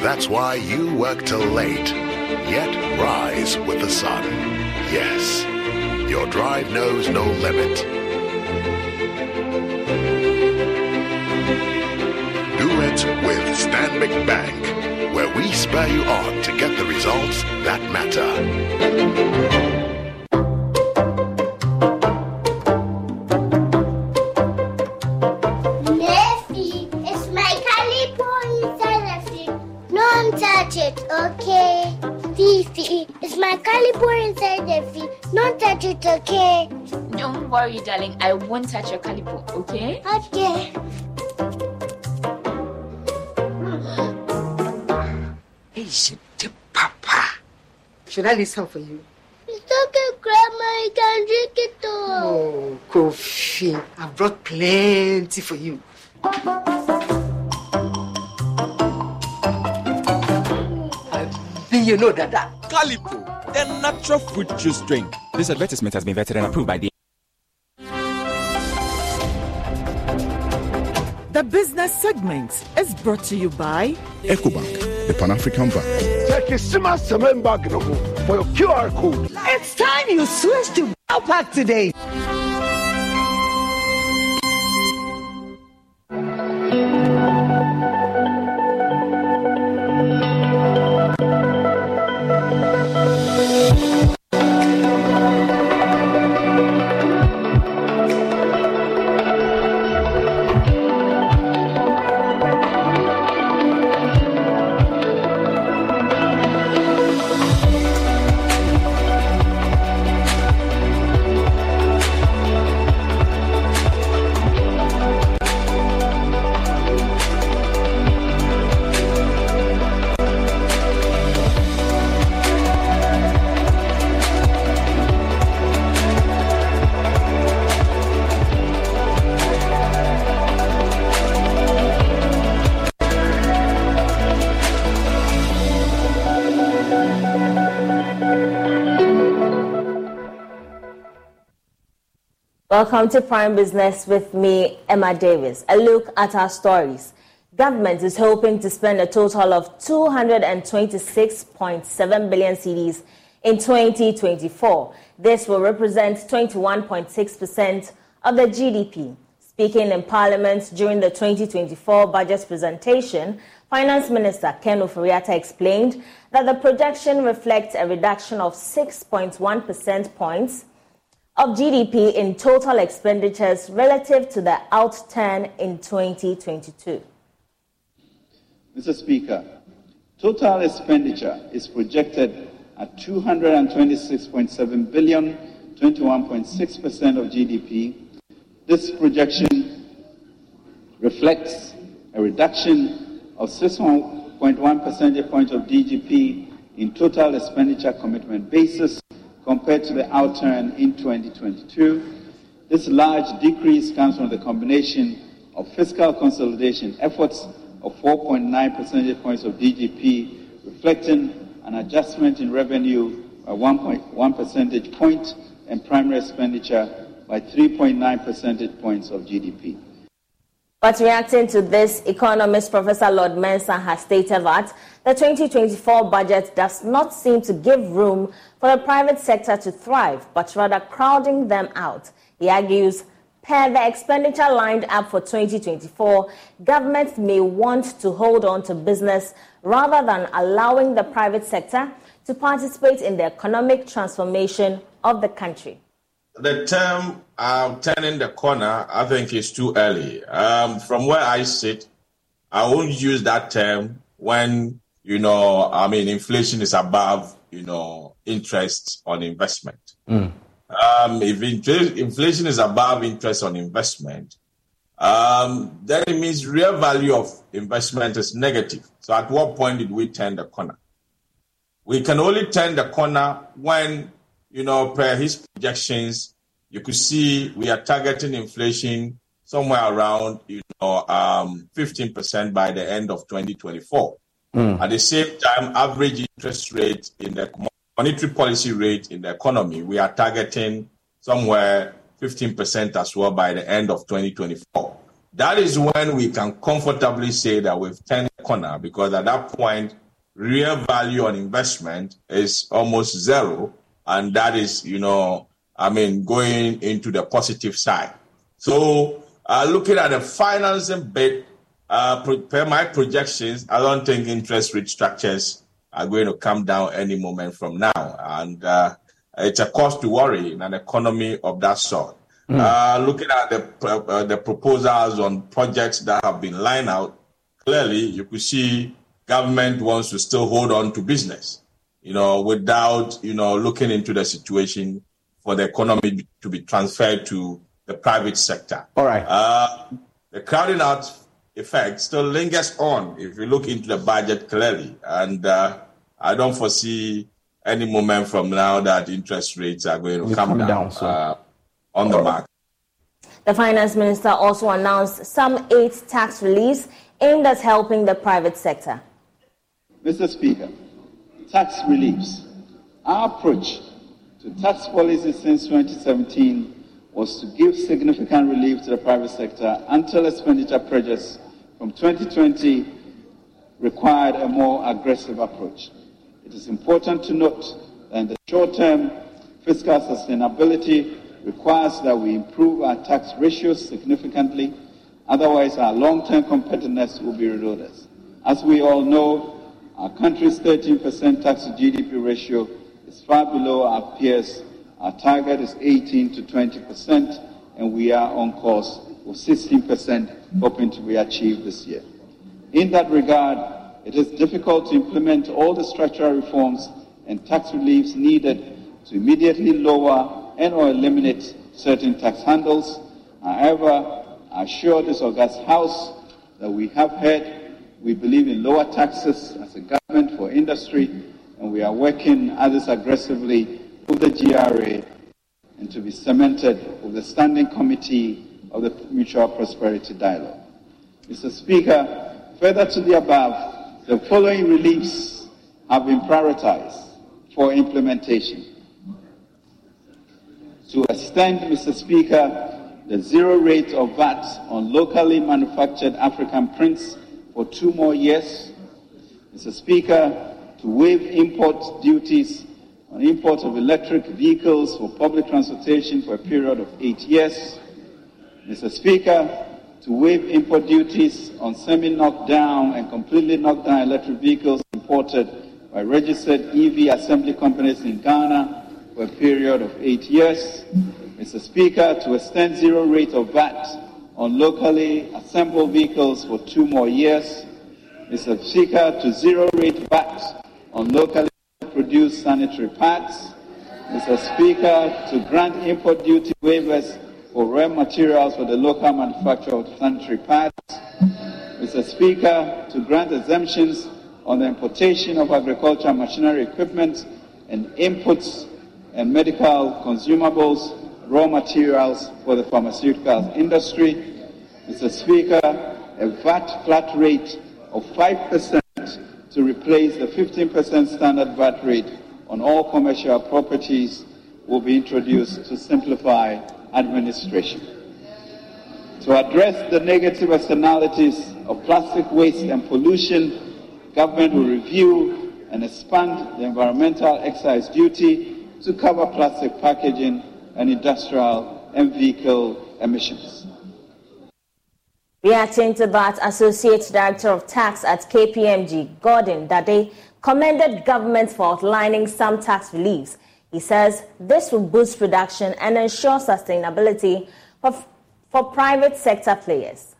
That's why you work till late, yet rise with the sun. Yes, your drive knows no limit. Do it with Stanbic Bank, where we spur you on to get the results that matter. Okay? Don't worry, darling. I won't touch your calipo, okay? Okay. Hey, shit, Papa. Should I listen for you? It's okay, Grandma. You can drink it all. Oh, coffee. I brought plenty for you. Then you know that that. Calipo, the natural fruit juice drink. This advertisement has been vetted and approved by the The business segment is brought to you by Ecobank, the Pan African Bank. Check your Sima Semen bag no for your QR code. It's time you switch to Pack today. Welcome to Prime Business with me, Emma Davis. A look at our stories. Government is hoping to spend a total of 226.7 billion cedis in 2024. This will represent 21.6% of the GDP. Speaking in Parliament during the 2024 budget presentation, Finance Minister Ken Ofori-Atta explained that the projection reflects a reduction of 6.1 percent points of GDP in total expenditures relative to the outturn in 2022. Mr. Speaker, total expenditure is projected at 226.7 billion, 21.6% of GDP. This projection reflects a reduction of 6.1 percentage points of GDP in total expenditure commitment basis compared to the outturn in 2022. This large decrease comes from the combination of fiscal consolidation efforts of 4.9 percentage points of GDP, reflecting an adjustment in revenue by 1.1 percentage point and primary expenditure by 3.9 percentage points of GDP. But reacting to this, economist Professor Lord Mensah has stated that the 2024 budget does not seem to give room for the private sector to thrive, but rather crowding them out. He argues, per the expenditure lined up for 2024, governments may want to hold on to business rather than allowing the private sector to participate in the economic transformation of the country the term um, turning the corner, I think is too early. Um, from where I sit, I won't use that term when, you know, I mean, inflation is above, you know, interest on investment. Mm. Um, if inflation is above interest on investment, um, then it means real value of investment is negative. So at what point did we turn the corner? We can only turn the corner when, you know, per his projections, you could see we are targeting inflation somewhere around, you know, um, 15% by the end of 2024. Mm. At the same time, average interest rate in the monetary policy rate in the economy, we are targeting somewhere 15% as well by the end of 2024. That is when we can comfortably say that we've turned the corner because at that point, real value on investment is almost zero. And that is, you know, I mean, going into the positive side. So, uh, looking at the financing bit, uh, per my projections, I don't think interest rate structures are going to come down any moment from now. And uh, it's a cause to worry in an economy of that sort. Mm. Uh, looking at the uh, the proposals on projects that have been lined out, clearly you could see government wants to still hold on to business, you know, without you know looking into the situation for the economy to be transferred to the private sector. All right. Uh, the crowding out effect still lingers on if you look into the budget clearly, and uh, I don't foresee any moment from now that interest rates are going to come, come, down. down so. Uh, on the mark. The finance minister also announced some eight tax reliefs aimed at helping the private sector. Mr. Speaker, tax reliefs. Our approach to tax policy since 2017 was to give significant relief to the private sector until expenditure pressures from 2020 required a more aggressive approach. It is important to note that in the short term, fiscal sustainability requires that we improve our tax ratios significantly. Otherwise, our long-term competitiveness will be eroded. As we all know, our country's 13% tax to GDP ratio is far below our peers. Our target is 18 to 20%, and we are on course for 16%, hoping to be achieved this year. In that regard, it is difficult to implement all the structural reforms and tax reliefs needed to immediately lower and or eliminate certain tax handles. However, I assure this august House that we have heard we believe in lower taxes as a government for industry, and we are working others aggressively with the GRA and to be cemented with the Standing Committee of the Mutual Prosperity Dialogue. Mr. Speaker, further to the above, the following reliefs have been prioritized for implementation to extend, Mr. Speaker, the zero rate of VAT on locally manufactured African prints for two more years. Mr. Speaker, to waive import duties on import of electric vehicles for public transportation for a period of eight years. Mr. Speaker, to waive import duties on semi-knocked down and completely knocked down electric vehicles imported by registered EV assembly companies in Ghana for a period of eight years. Mr. Speaker, to extend zero rate of VAT on locally assembled vehicles for two more years. Mr. Speaker, to zero rate VAT on locally produced sanitary pads. Mr. Speaker, to grant import duty waivers for raw materials for the local manufacture of sanitary pads. Mr. Speaker, to grant exemptions on the importation of agricultural machinery equipment and inputs and medical consumables, raw materials for the pharmaceutical industry. Mr. Speaker, a VAT flat rate of 5% to replace the 15% standard VAT rate on all commercial properties will be introduced to simplify administration. To address the negative externalities of plastic waste and pollution, government will review and expand the environmental excise duty to cover plastic packaging and industrial and vehicle emissions. Reacting to that, Associate Director of Tax at KPMG, Gordon Dade, commended government for outlining some tax reliefs. He says this will boost production and ensure sustainability for, for private sector players.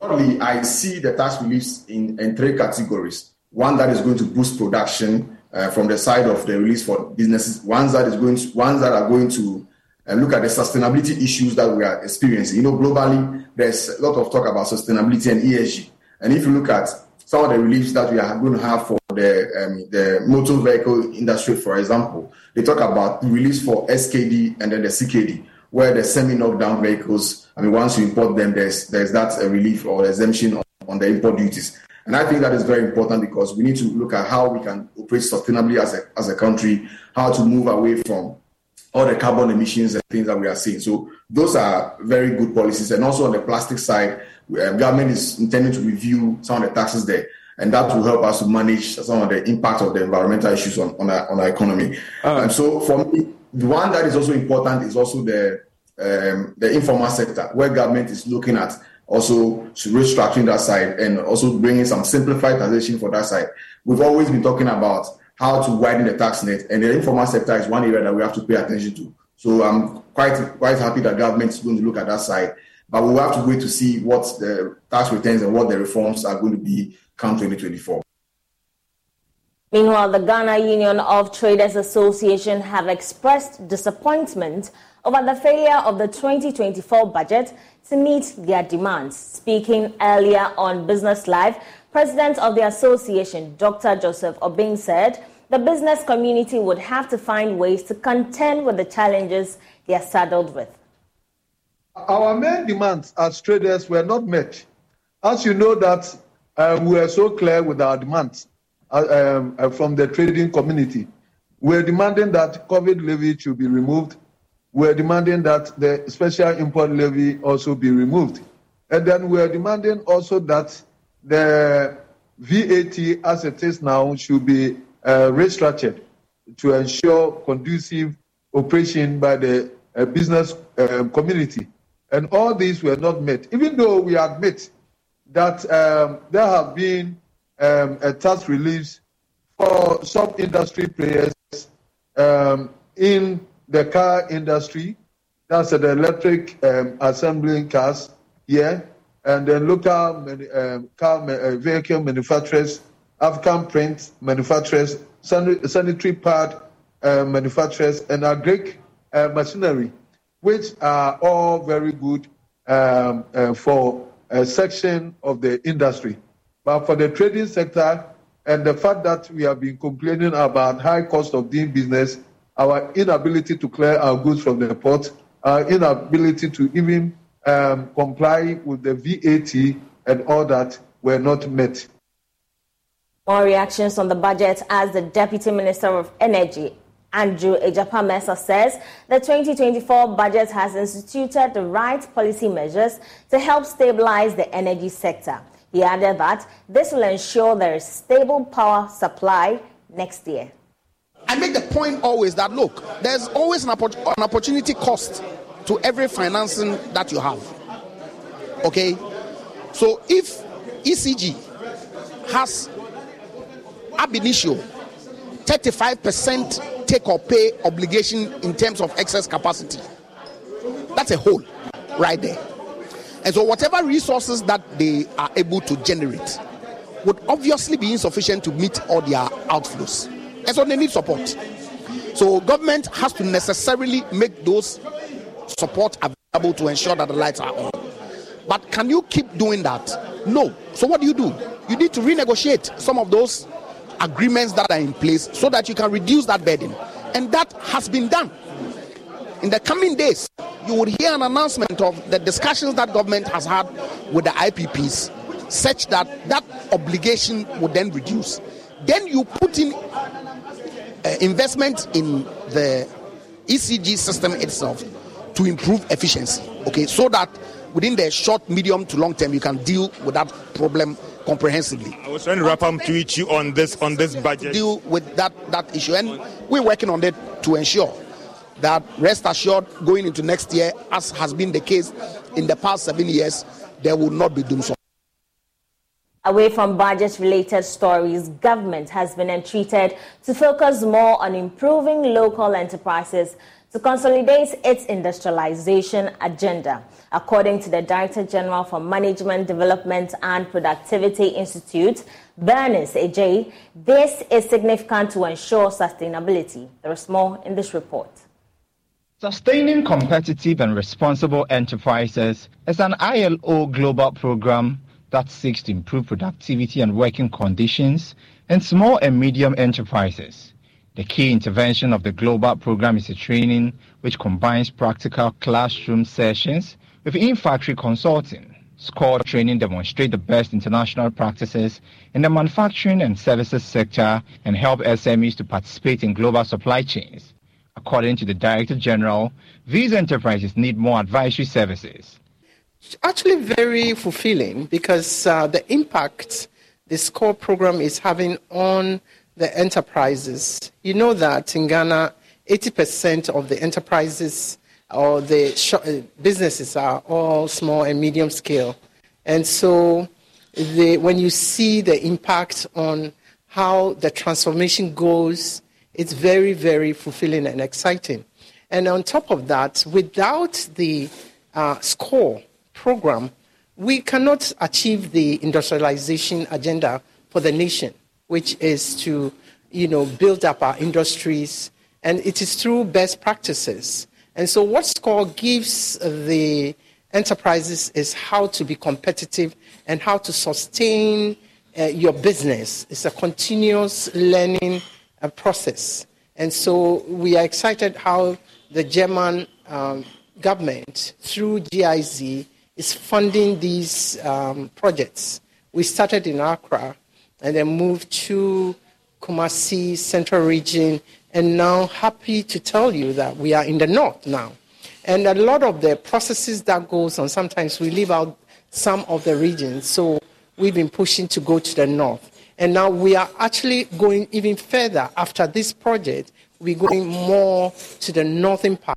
Broadly, I see the tax reliefs in, in three categories. One that is going to boost production, uh, from the side of the release for businesses, ones that is going to, ones that are going to and look at the sustainability issues that we are experiencing. You know, globally, there's a lot of talk about sustainability and ESG. And if you look at some of the reliefs that we are going to have for the um, the motor vehicle industry, for example, they talk about release for SKD and then the CKD, where the semi-knockdown vehicles. I mean, once you import them, there's there's that uh, relief or exemption on, on the import duties. And I think that is very important because we need to look at how we can operate sustainably as a, as a country, how to move away from all the carbon emissions and things that we are seeing. So those are very good policies. And also on the plastic side, um, government is intending to review some of the taxes there. And that will help us to manage some of the impact of the environmental issues on, on, our, on our economy. Uh, and so for me, the one that is also important is also the um, the informal sector, where government is looking at also restructuring that side and also bringing some simplified taxation for that side. We've always been talking about how to widen the tax net, and the informal sector is one area that we have to pay attention to. So I'm quite quite happy that government is going to look at that side, but we'll have to wait to see what the tax returns and what the reforms are going to be come 2024. Meanwhile, the Ghana Union of Traders Association have expressed disappointment over the failure of the 2024 budget to meet their demands. Speaking earlier on Business Live, President of the association, Dr. Joseph Obeng, said the business community would have to find ways to contend with the challenges they are saddled with. Our main demands as traders were not met. As you know that um, we are so clear with our demands uh, um, uh, from the trading community. We're demanding that COVID levy should be removed we're demanding that the special import levy also be removed. And then we're demanding also that the VAT as it is now should be uh, restructured to ensure conducive operation by the uh, business uh, community. And all these were not met, even though we admit that um, there have been um, a tax reliefs for some industry players um, in the car industry, that's the electric um, assembling cars here, and then local um, car uh, vehicle manufacturers, African print manufacturers, sanitary pad uh, manufacturers, and agri uh, machinery, which are all very good um, uh, for a section of the industry. But for the trading sector, and the fact that we have been complaining about high cost of doing business our inability to clear our goods from the port, our inability to even um, comply with the VAT and all that were not met. More reactions on the budget as the Deputy Minister of Energy, Andrew Egyapa says the 2024 budget has instituted the right policy measures to help stabilize the energy sector. He added that this will ensure there is stable power supply next year. I make the point always that look, there's always an, an opportunity cost to every financing that you have. Okay? So if ECG has ab initio 35% take or pay obligation in terms of excess capacity, that's a hole right there. And so, whatever resources that they are able to generate would obviously be insufficient to meet all their outflows. And so they need support. So government has to necessarily make those support available to ensure that the lights are on. But can you keep doing that? No. So what do you do? You need to renegotiate some of those agreements that are in place so that you can reduce that burden. And that has been done. In the coming days, you would hear an announcement of the discussions that government has had with the IPPs, such that that obligation would then reduce. Then you put in uh, investment in the ECG system itself to improve efficiency. Okay, so that within the short, medium to long term, you can deal with that problem comprehensively. I was trying to wrap up to each you on this on this budget. Deal with that that issue, and we're working on it to ensure that rest assured going into next year, as has been the case in the past seven years, there will not be dumsor. Away from budget related stories, government has been entreated to focus more on improving local enterprises to consolidate its industrialization agenda. According to the Director General for Management Development and Productivity Institute, Bernice Ajay, this is significant to ensure sustainability. There is more in this report. Sustaining competitive and responsible enterprises is an ILO global program that seeks to improve productivity and working conditions in small and medium enterprises. The key intervention of the global program is a training which combines practical classroom sessions with in-factory consulting. SCORE training demonstrate the best international practices in the manufacturing and services sector and help SMEs to participate in global supply chains. According to the Director General, these enterprises need more advisory services. Actually very fulfilling because uh, the impact the SCORE program is having on the enterprises. You know that in Ghana, 80% of the enterprises or the uh, businesses are all small and medium scale. And so the, when you see the impact on how the transformation goes it's very, very fulfilling and exciting. And on top of that, without the uh, SCORE program, we cannot achieve the industrialization agenda for the nation, which is to, you know, build up our industries, and it is through best practices. And so, what SCORE gives the enterprises is how to be competitive and how to sustain uh, your business. It's a continuous learning a process. And so we are excited how the German um, government, through GIZ, is funding these um, projects. We started in Accra and then moved to Kumasi, Central Region, and now happy to tell you that we are in the north now. And a lot of the processes that goes on, sometimes we leave out some of the regions. So we've been pushing to go to the north. And now we are actually going even further. After this project, we're going more to the northern part.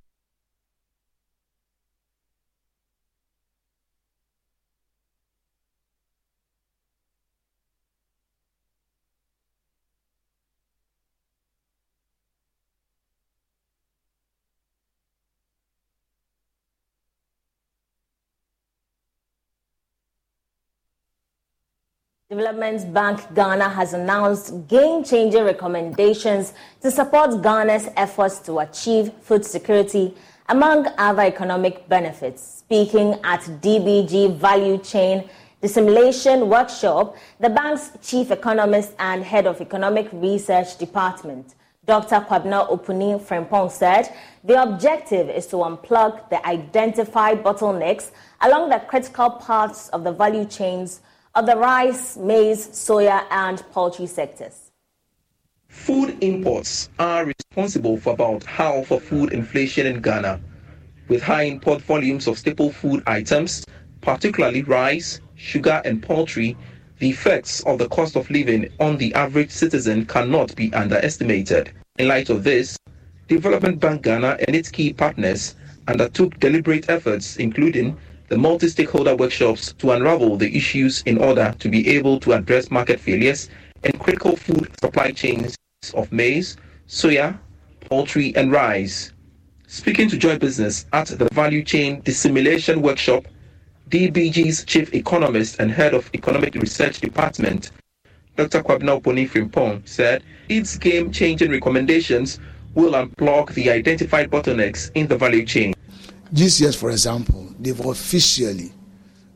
Development Bank Ghana has announced game changing recommendations to support Ghana's efforts to achieve food security, among other economic benefits. Speaking at DBG Value Chain Dissimulation Workshop, the bank's chief economist and head of economic research department, Dr. Kwabena Opuni Frimpong said the objective is to unplug the identified bottlenecks along the critical parts of the value chains of the rice, maize, soya, and poultry sectors. Food imports are responsible for about half of food inflation in Ghana. With high import volumes of staple food items, particularly rice, sugar, and poultry, the effects of the cost of living on the average citizen cannot be underestimated. In light of this, Development Bank Ghana and its key partners undertook deliberate efforts, including the multi-stakeholder workshops to unravel the issues in order to be able to address market failures and critical food supply chains of maize, soya, poultry, and rice. Speaking to Joy Business at the Value Chain Dissimulation Workshop, DBG's chief economist and head of economic research department, Dr. Kwabena Opuni Frimpong, said its game-changing recommendations will unblock the identified bottlenecks in the value chain. GCX, for example, they've officially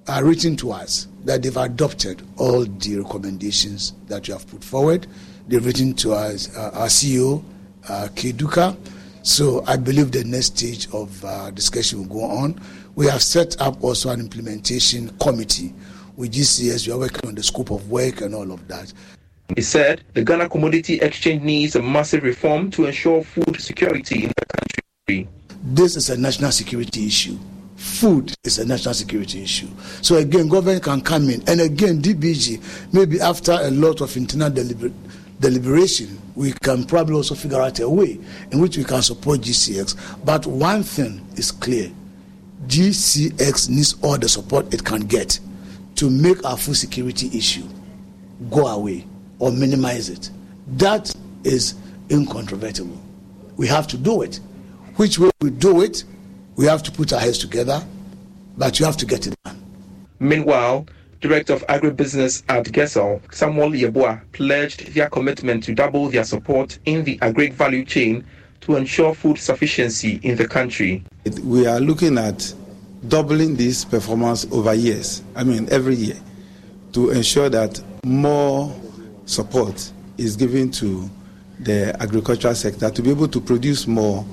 uh, written to us that they've adopted all the recommendations that you have put forward. They've written to us, uh, our CEO, uh, Keduka. So I believe the next stage of uh, discussion will go on. We have set up also an implementation committee with GCX. We are working on the scope of work and all of that. He said the Ghana Commodity Exchange needs a massive reform to ensure food security in the country. This is a national security issue. Food is a national security issue. So again, government can come in, and again, DBG maybe after a lot of internal deliber- deliberation, we can probably also figure out a way in which we can support GCX. But one thing is clear: GCX needs all the support it can get to make our food security issue go away or minimize it. That is incontrovertible. We have to do it. Which way we do it, we have to put our heads together, but you have to get it done. Meanwhile, Director of Agribusiness at GIRSAL, Samuel Yeboah, pledged their commitment to double their support in the agri value chain to ensure food sufficiency in the country. We are looking at doubling this performance over years, I mean, every year, to ensure that more support is given to the agricultural sector to be able to produce more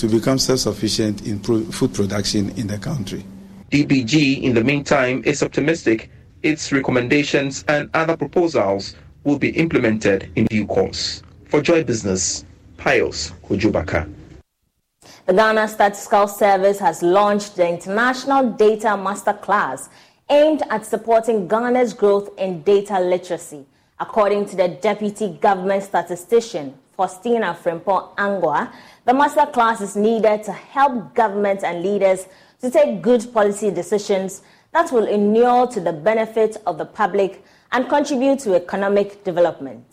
to become self sufficient in pro- food production in the country. DBG, in the meantime, is optimistic its recommendations and other proposals will be implemented in due course. For Joy Business, Pius Kojubaka. The Ghana Statistical Service has launched the International Data Masterclass aimed at supporting Ghana's growth in data literacy. According to the Deputy Government Statistician, Faustina Frempong Ainguah, the masterclass is needed to help government and leaders to take good policy decisions that will inure to the benefit of the public and contribute to economic development.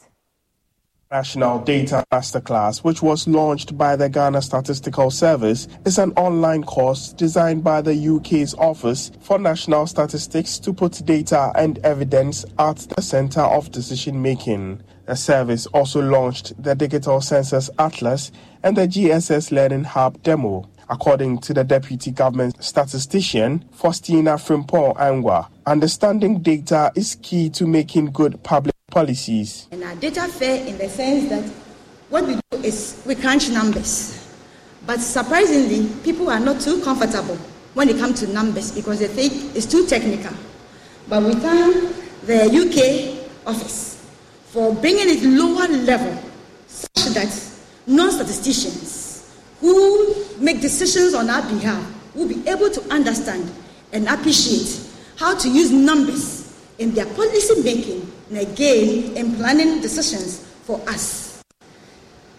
National Data Masterclass, which was launched by the Ghana Statistical Service, is an online course designed by the UK's Office for National Statistics to put data and evidence at the center of decision making. The service also launched the Digital Census Atlas and the GSS Learning Hub demo. According to the Deputy Government Statistician, Faustina Frempong Ainguah, understanding data is key to making good public policies. And our data fair in the sense that what we do is we crunch numbers. But surprisingly, people are not too comfortable when it comes to numbers because they think it's too technical. But we thank the UK office for bringing it lower level such that non-statisticians who make decisions on our behalf will be able to understand and appreciate how to use numbers in their policy making and again in planning decisions for us.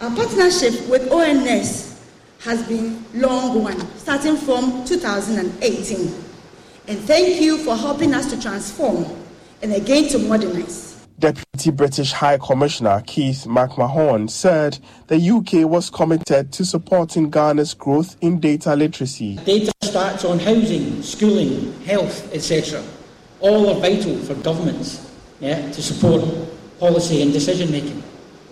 Our partnership with ONS has been long one, starting from 2018. And thank you for helping us to transform and again to modernize. Deputy British High Commissioner Keith McMahon said the UK was committed to supporting Ghana's growth in data literacy. Data stats on housing, schooling, health, etc. All are vital for governments yeah, to support policy and decision making.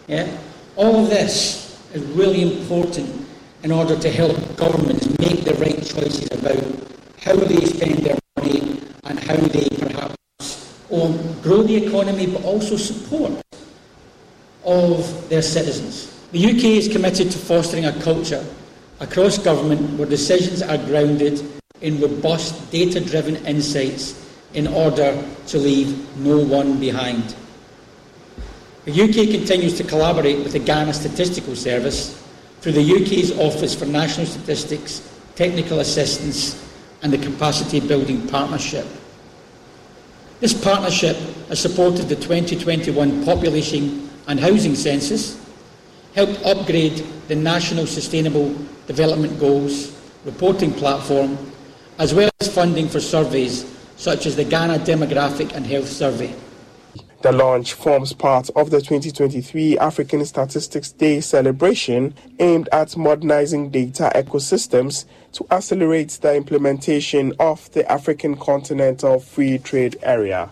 Yeah? All of this is really important in order to help governments make the right choices about how they spend their money and how they perhaps grow the economy but also support of their citizens. The UK is committed to fostering a culture across government where decisions are grounded in robust data driven insights in order to leave no one behind. The UK continues to collaborate with the Ghana Statistical Service through the UK's Office for National Statistics, Technical Assistance and the Capacity Building Partnership. This partnership has supported the 2021 Population and Housing Census, helped upgrade the National Sustainable Development Goals reporting platform, as well as funding for surveys such as the Ghana Demographic and Health Survey. The launch forms part of the 2023 African Statistics Day celebration aimed at modernizing data ecosystems to accelerate the implementation of the African Continental Free Trade Area.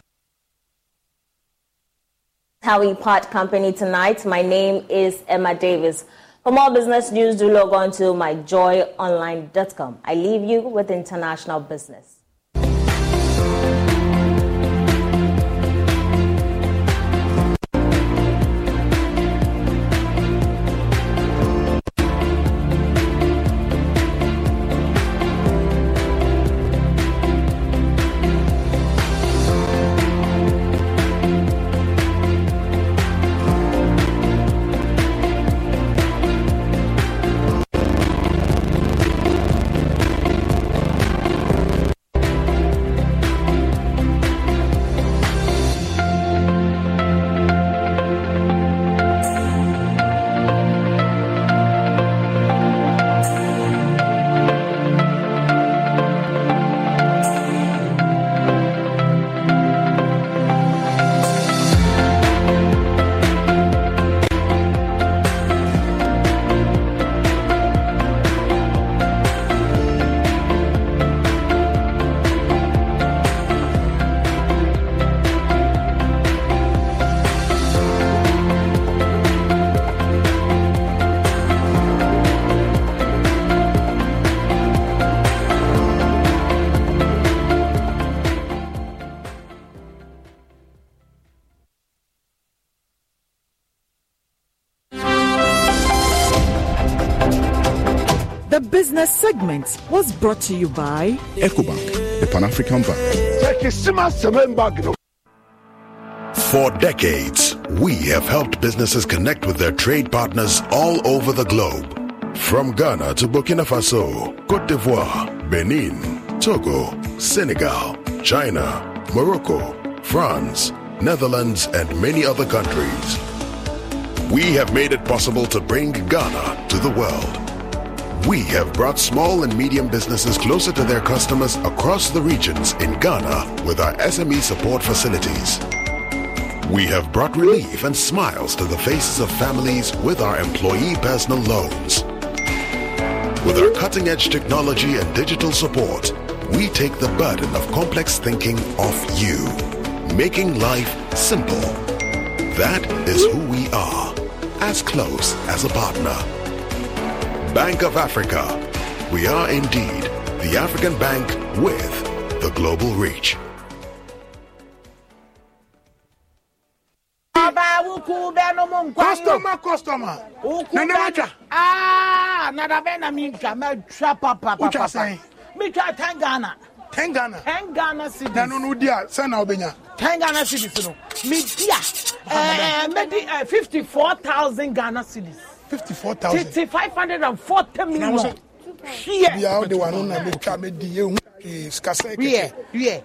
How we part company tonight. My name is Emma Davis. For more business news, do log on to myjoyonline.com. I leave you with international business. Business segment was brought to you by Ecobank, the Pan African Bank. For decades, we have helped businesses connect with their trade partners all over the globe. From Ghana to Burkina Faso, Cote d'Ivoire, Benin, Togo, Senegal, China, Morocco, France, Netherlands, and many other countries. We have made it possible to bring Ghana to the world. We have brought small and medium businesses closer to their customers across the regions in Ghana with our SME support facilities. We have brought relief and smiles to the faces of families with our employee personal loans. With our cutting edge technology and digital support, we take the burden of complex thinking off you, making life simple. That is who we are, as close as a partner. Bank of Africa. We are indeed the African bank with the global reach. Customer, customer. Nana wacha. Ah, nada bɛ na mi twa mɛ twa papa Wotwa papa. sɛn? Mi twa ten Ghana. Ten Ghana. Ten Ghana cedis. Na no no di a sɛn na obenya. Ten Ghana cedis no. Mi di a. Ɛɛ mɛ di ɛ fifty four thousand Ghana cedis. Fifty four thousand. Titi five hundred and forty Na million. mo sɛ. Hwɛ. Bia o de wa no na me twa me di ehu. Eh, sikasɛ Hwɛ hwɛ.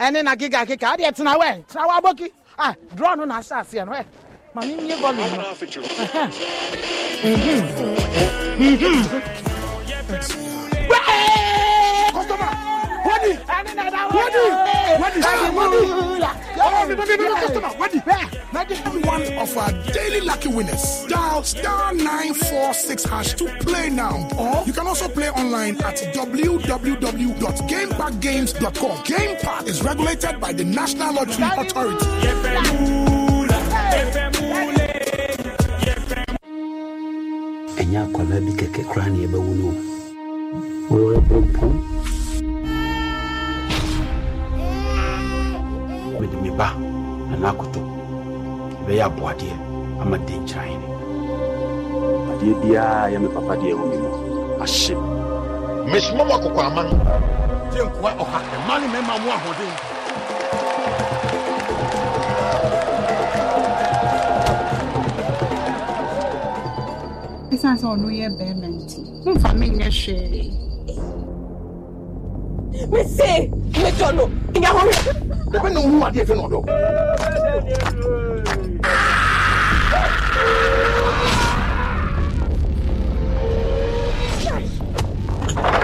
Ɛne na keka keka adeɛ tena wɛ tena wɔ aboki. Ah draw no na ahyɛ aseɛ no ɛ. Maame mi nye volume no. Ɛhɛn. Wadi. Ɛne na da wɔ. Wadi. Wadi. Wadi. Customer. Wadi. One of our daily lucky winners. Dial star 946 hash to play now. Or you can also play online at www.gamepackgames.com. Game Park is regulated by the National Lottery Authority. ɛnyɛ akwadaa bi kɛkɛ koraa ne yɛbɛwu no o wɔyɛ pɔmpɔn mede me ba nana akoto ɛbɛyɛ aboadeɛ ama denkyerɛn ne adeɛ biara yɛ me papa deɛ wɔ me mu ahye mesoma wɔ akokɔ aman gye nkoa ɔha ɛma ne mɛma mu ahoɔden ɛsiane sɛ ɔno yɛ bɛrima nti momfa menyɛ hwee mese mejɔ no ìyá hɔ mi. ɛbɛ na ohu adeɛ fɛ na ɔdɔ Sports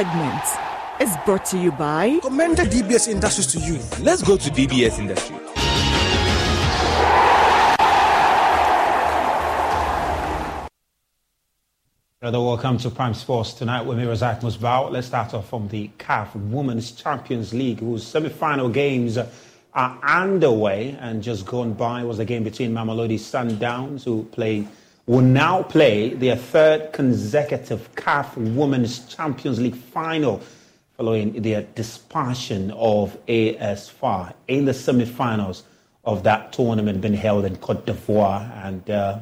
segment is brought to you by Commended DBS Industries to you. Let's go to DBS Industry. Another welcome to Prime Sports tonight with me, Razak Musbao. Let's start off from the CAF Women's Champions League, whose semi-final games are underway and just gone by was the game between Mamelodi Sundowns, who play will now play their third consecutive CAF Women's Champions League final following their dispersion of AS FAR in the semi-finals of that tournament being held in Cote d'Ivoire and uh,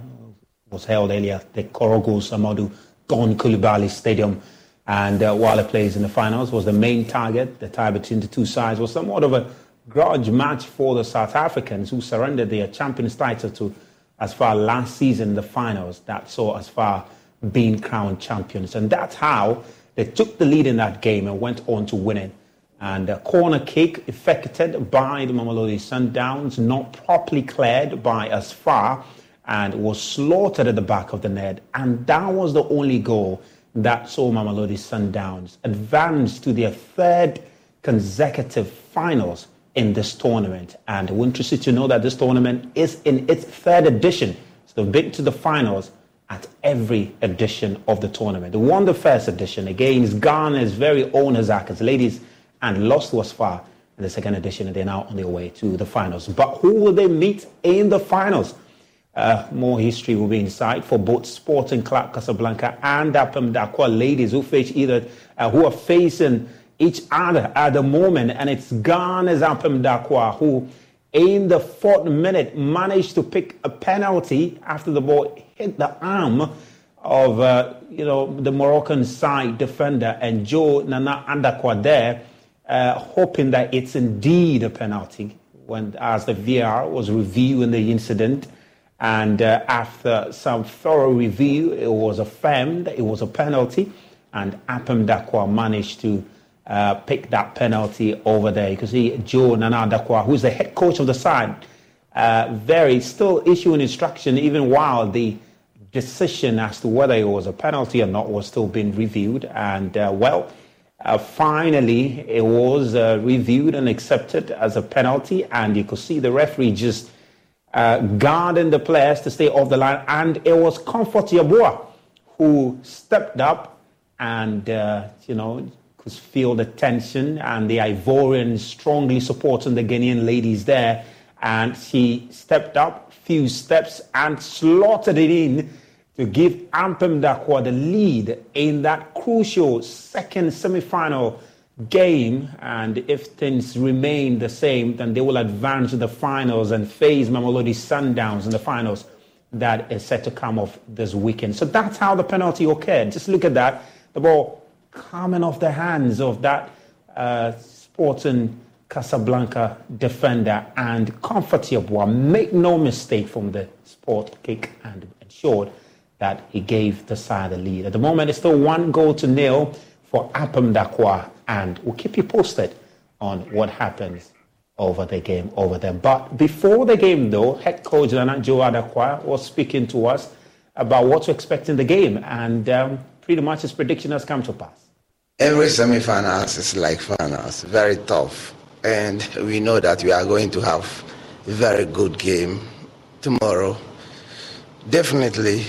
was held earlier at the Korhogo's Amadou Gon Coulibaly Stadium. And uh, while it plays in the finals was the main target. The tie between the two sides was somewhat of a grudge match for the South Africans who surrendered their champions title to AS FAR last season the finals that saw AS FAR being crowned champions. And that's how they took the lead in that game and went on to win it. And a corner kick effected by the Mamelodi Sundowns, not properly cleared by AS FAR, and was slaughtered at the back of the net. And that was the only goal that saw Mamelodi Sundowns advance to their third consecutive finals in this tournament. And we're interested to know that this tournament is in its third edition. So they've been to the finals at every edition of the tournament. They won the first edition against Ghana's very own Hasaacas ladies and lost was far in the second edition, and they're now on their way to the finals. But who will they meet in the finals? Uh, more history will be in sight for both Sporting Club Casablanca and Ampem Darkoa ladies who face either uh, who are facing each other at the moment, and it's Ghana's Ampem Darkoa who, in the fourth minute, managed to pick a penalty after the ball hit the arm of uh, you know the Moroccan side defender and Joe Nana Adarkwa there, uh, hoping that it's indeed a penalty. When as the VR was reviewing the incident, and uh, after some thorough review, it was affirmed it was a penalty, and Ampem Darkoa managed to uh, pick that penalty over there. You can see Joe Nana Dakwa, who's the head coach of the side, uh, very still issuing instruction even while the decision as to whether it was a penalty or not was still being reviewed. And uh, well, uh, finally, it was uh, reviewed and accepted as a penalty, and you could see the referee just guarding the players to stay off the line. And it was Comfort Yeboah who stepped up and, you know, could feel the tension and the Ivorians strongly supporting the Ghanaian ladies there. And she stepped up, few steps, and slaughtered it in to give Ampem Darkoa the lead in that crucial second semi-final game. And if things remain the same, then they will advance to the finals and face Mamelodi Sundowns in the finals that is set to come off this weekend. So that's how the penalty occurred. Just look at that. The ball coming off the hands of that uh, Sporting Casablanca defender and Comfort Yeboah. Make no mistake from the sport kick and ensured that he gave the side the lead. At the moment, it's still one goal to nil for Ampem Darkoa, and we'll keep you posted on what happens over the game over there. But before the game, though, head coach Nana Joe Adarkwa was speaking to us about what to expect in the game, and um, pretty much his prediction has come to pass. Every semi-finals is like finals, very tough, and we know that we are going to have a very good game tomorrow. Definitely,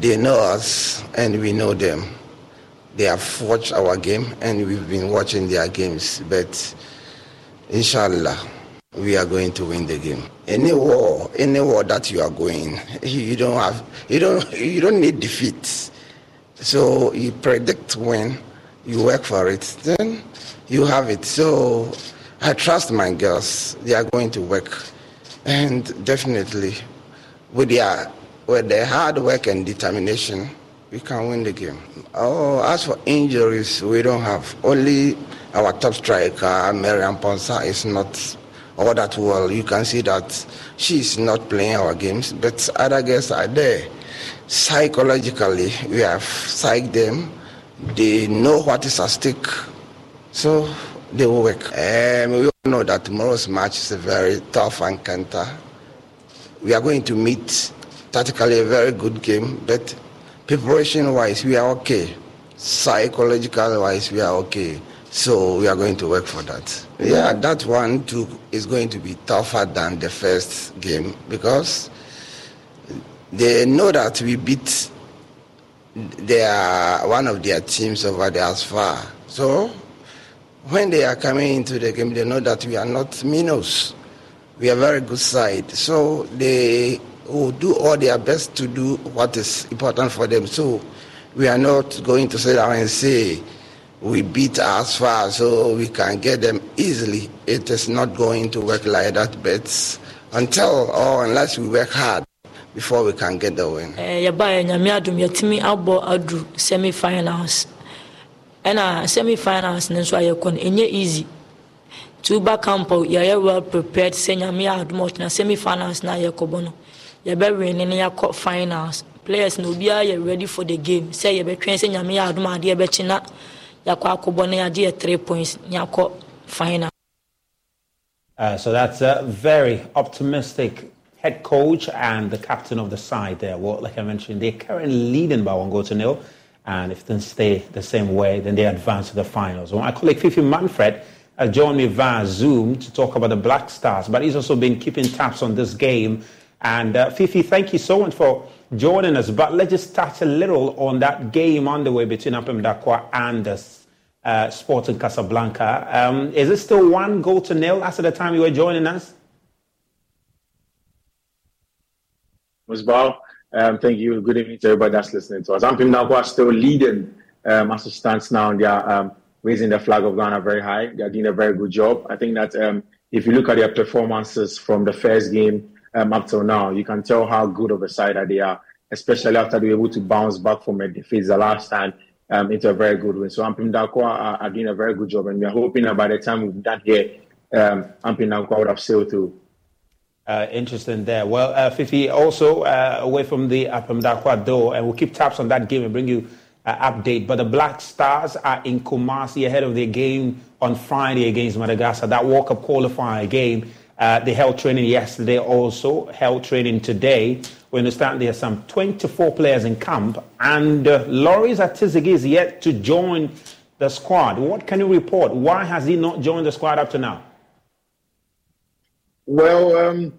they know us and we know them. They have watched our game and we've been watching their games. But inshallah, we are going to win the game. Any war, any war that you are going, (laughs) you don't have, you don't, you don't need defeat. So you predict when you work for it, then you have it. So I trust my girls; they are going to work, and definitely with their with their hard work and determination, we can win the game. Oh, as for injuries, we don't have. Only our top striker, Mary Amponsah, is not all that well. You can see that she's not playing our games, but other girls are there. Psychologically, we have psyched them. They know what is at stake, so they will work. Um, we all know that tomorrow's match is a very tough encounter. We are going to meet tactically a very good game, but preparation wise, we are okay. Psychological wise, we are okay. So we are going to work for that. Yeah, that one too is going to be tougher than the first game because they know that we beat their one of their teams over there AS FAR. So when they are coming into the game, they know that we are not minnows. We are very good side. So they will do all their best to do what is important for them. So we are not going to sit down and say we beat AS FAR so we can get them easily. It is not going to work like that. But until or unless we work hard, before we can get the win. yɛbaeɛ nyame adom yɛtumi abɔ aduru semi finals ɛna semi finals no nso a yɛkɔ no ɛnyɛ easy. Tuba campo yɛyɛ well prepared sɛ nyame adom ɔtena semi finals na yɛkɔbɔ no yɛbɛwene ne yɛakɔ finals. Players na obiara yɛ ready for the game. Sɛ yɛbɛtwɛn sɛ nyame yɛ adom adeɛ bɛkyi na yɛakɔ akɔbɔ no yɛagye yɛ three points ne yɛakɔ final. Uh, so that's a very optimistic head coach and the captain of the side there. Well, like I mentioned, they're currently leading by one goal to nil. And if things stay the same way, then they advance to the finals. Well, my colleague Fifi Manfred uh, joined me via Zoom to talk about the Black Stars, but he's also been keeping tabs on this game. And uh, Fifi, thank you so much for joining us. But let's just touch a little on that game underway between Ampem Darkoa and the uh, Sporting Casablanca. Um, is it still one goal to nil as of the time you were joining us? Musbal, um, thank you. Good evening to everybody that's listening to us. Ampem Darkoa still leading um, as now. They are um, raising the flag of Ghana very high. They are doing a very good job. I think that um, if you look at their performances from the first game um, up till now, you can tell how good of a side that they are, especially after they were able to bounce back from a defeat the last time um, into a very good win. So Ampem Darkoa are, are, doing a very good job, and we are hoping that by the time we've done here, um, Ampem Darkoa would have sailed through. Uh, interesting there. Well, uh, Fifi, also uh, away from the Ampem Darkoa door, and we'll keep tabs on that game and bring you an update. But the Black Stars are in Kumasi ahead of their game on Friday against Madagascar. That World Cup qualifier game. Uh, they held training yesterday, also held training today. We understand there are some 24 players in camp, and uh, Lawrence Ati-Zigi is yet to join the squad. What can you report? Why has he not joined the squad up to now? Well, um,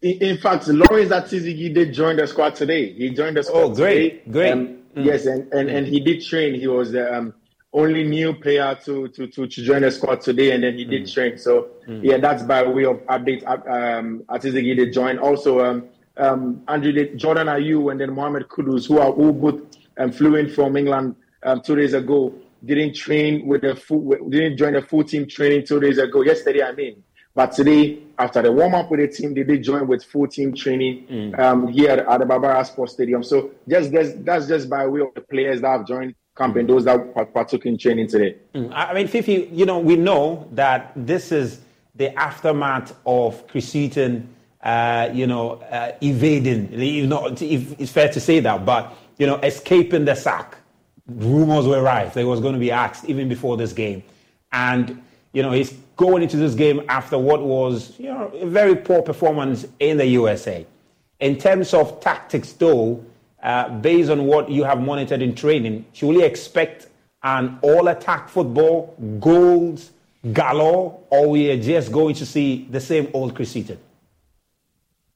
in, fact, Lawrence Ati-Zigi did join the squad today. He joined the squad. Oh, great, today. great. Um, mm. Yes, and, and, and he did train. He was the um, only new player to, to, to, to, join the squad today, and then he did mm. train. So, mm. yeah, that's by way of update. Um, Atizigi did join. Also, um, um, Andrew did, Jordan Ayew and then Mohamed Kudus, who are all both um, flew in from England um, two days ago, didn't train with the full, didn't join the full team training two days ago. Yesterday, I mean. But today, after the warm up with the team, they did join with full team training mm. um, here at the Baba Yara Sports Stadium. So just that's, that's just by way of the players that have joined camp and those that partook in training today. Mm. I mean, Fifi, you know, we know that this is the aftermath of Chris Hughton, uh, you know, uh, evading. You know, it's fair to say that, but you know, escaping the sack. Rumors were rife. They was going to be asked even before this game, and you know, he's going into this game after what was, you know, a very poor performance in the USA. In terms of tactics, though, uh, based on what you have monitored in training, should we expect an all-attack football, goals galore, or we are just going to see the same old Chris Hughton?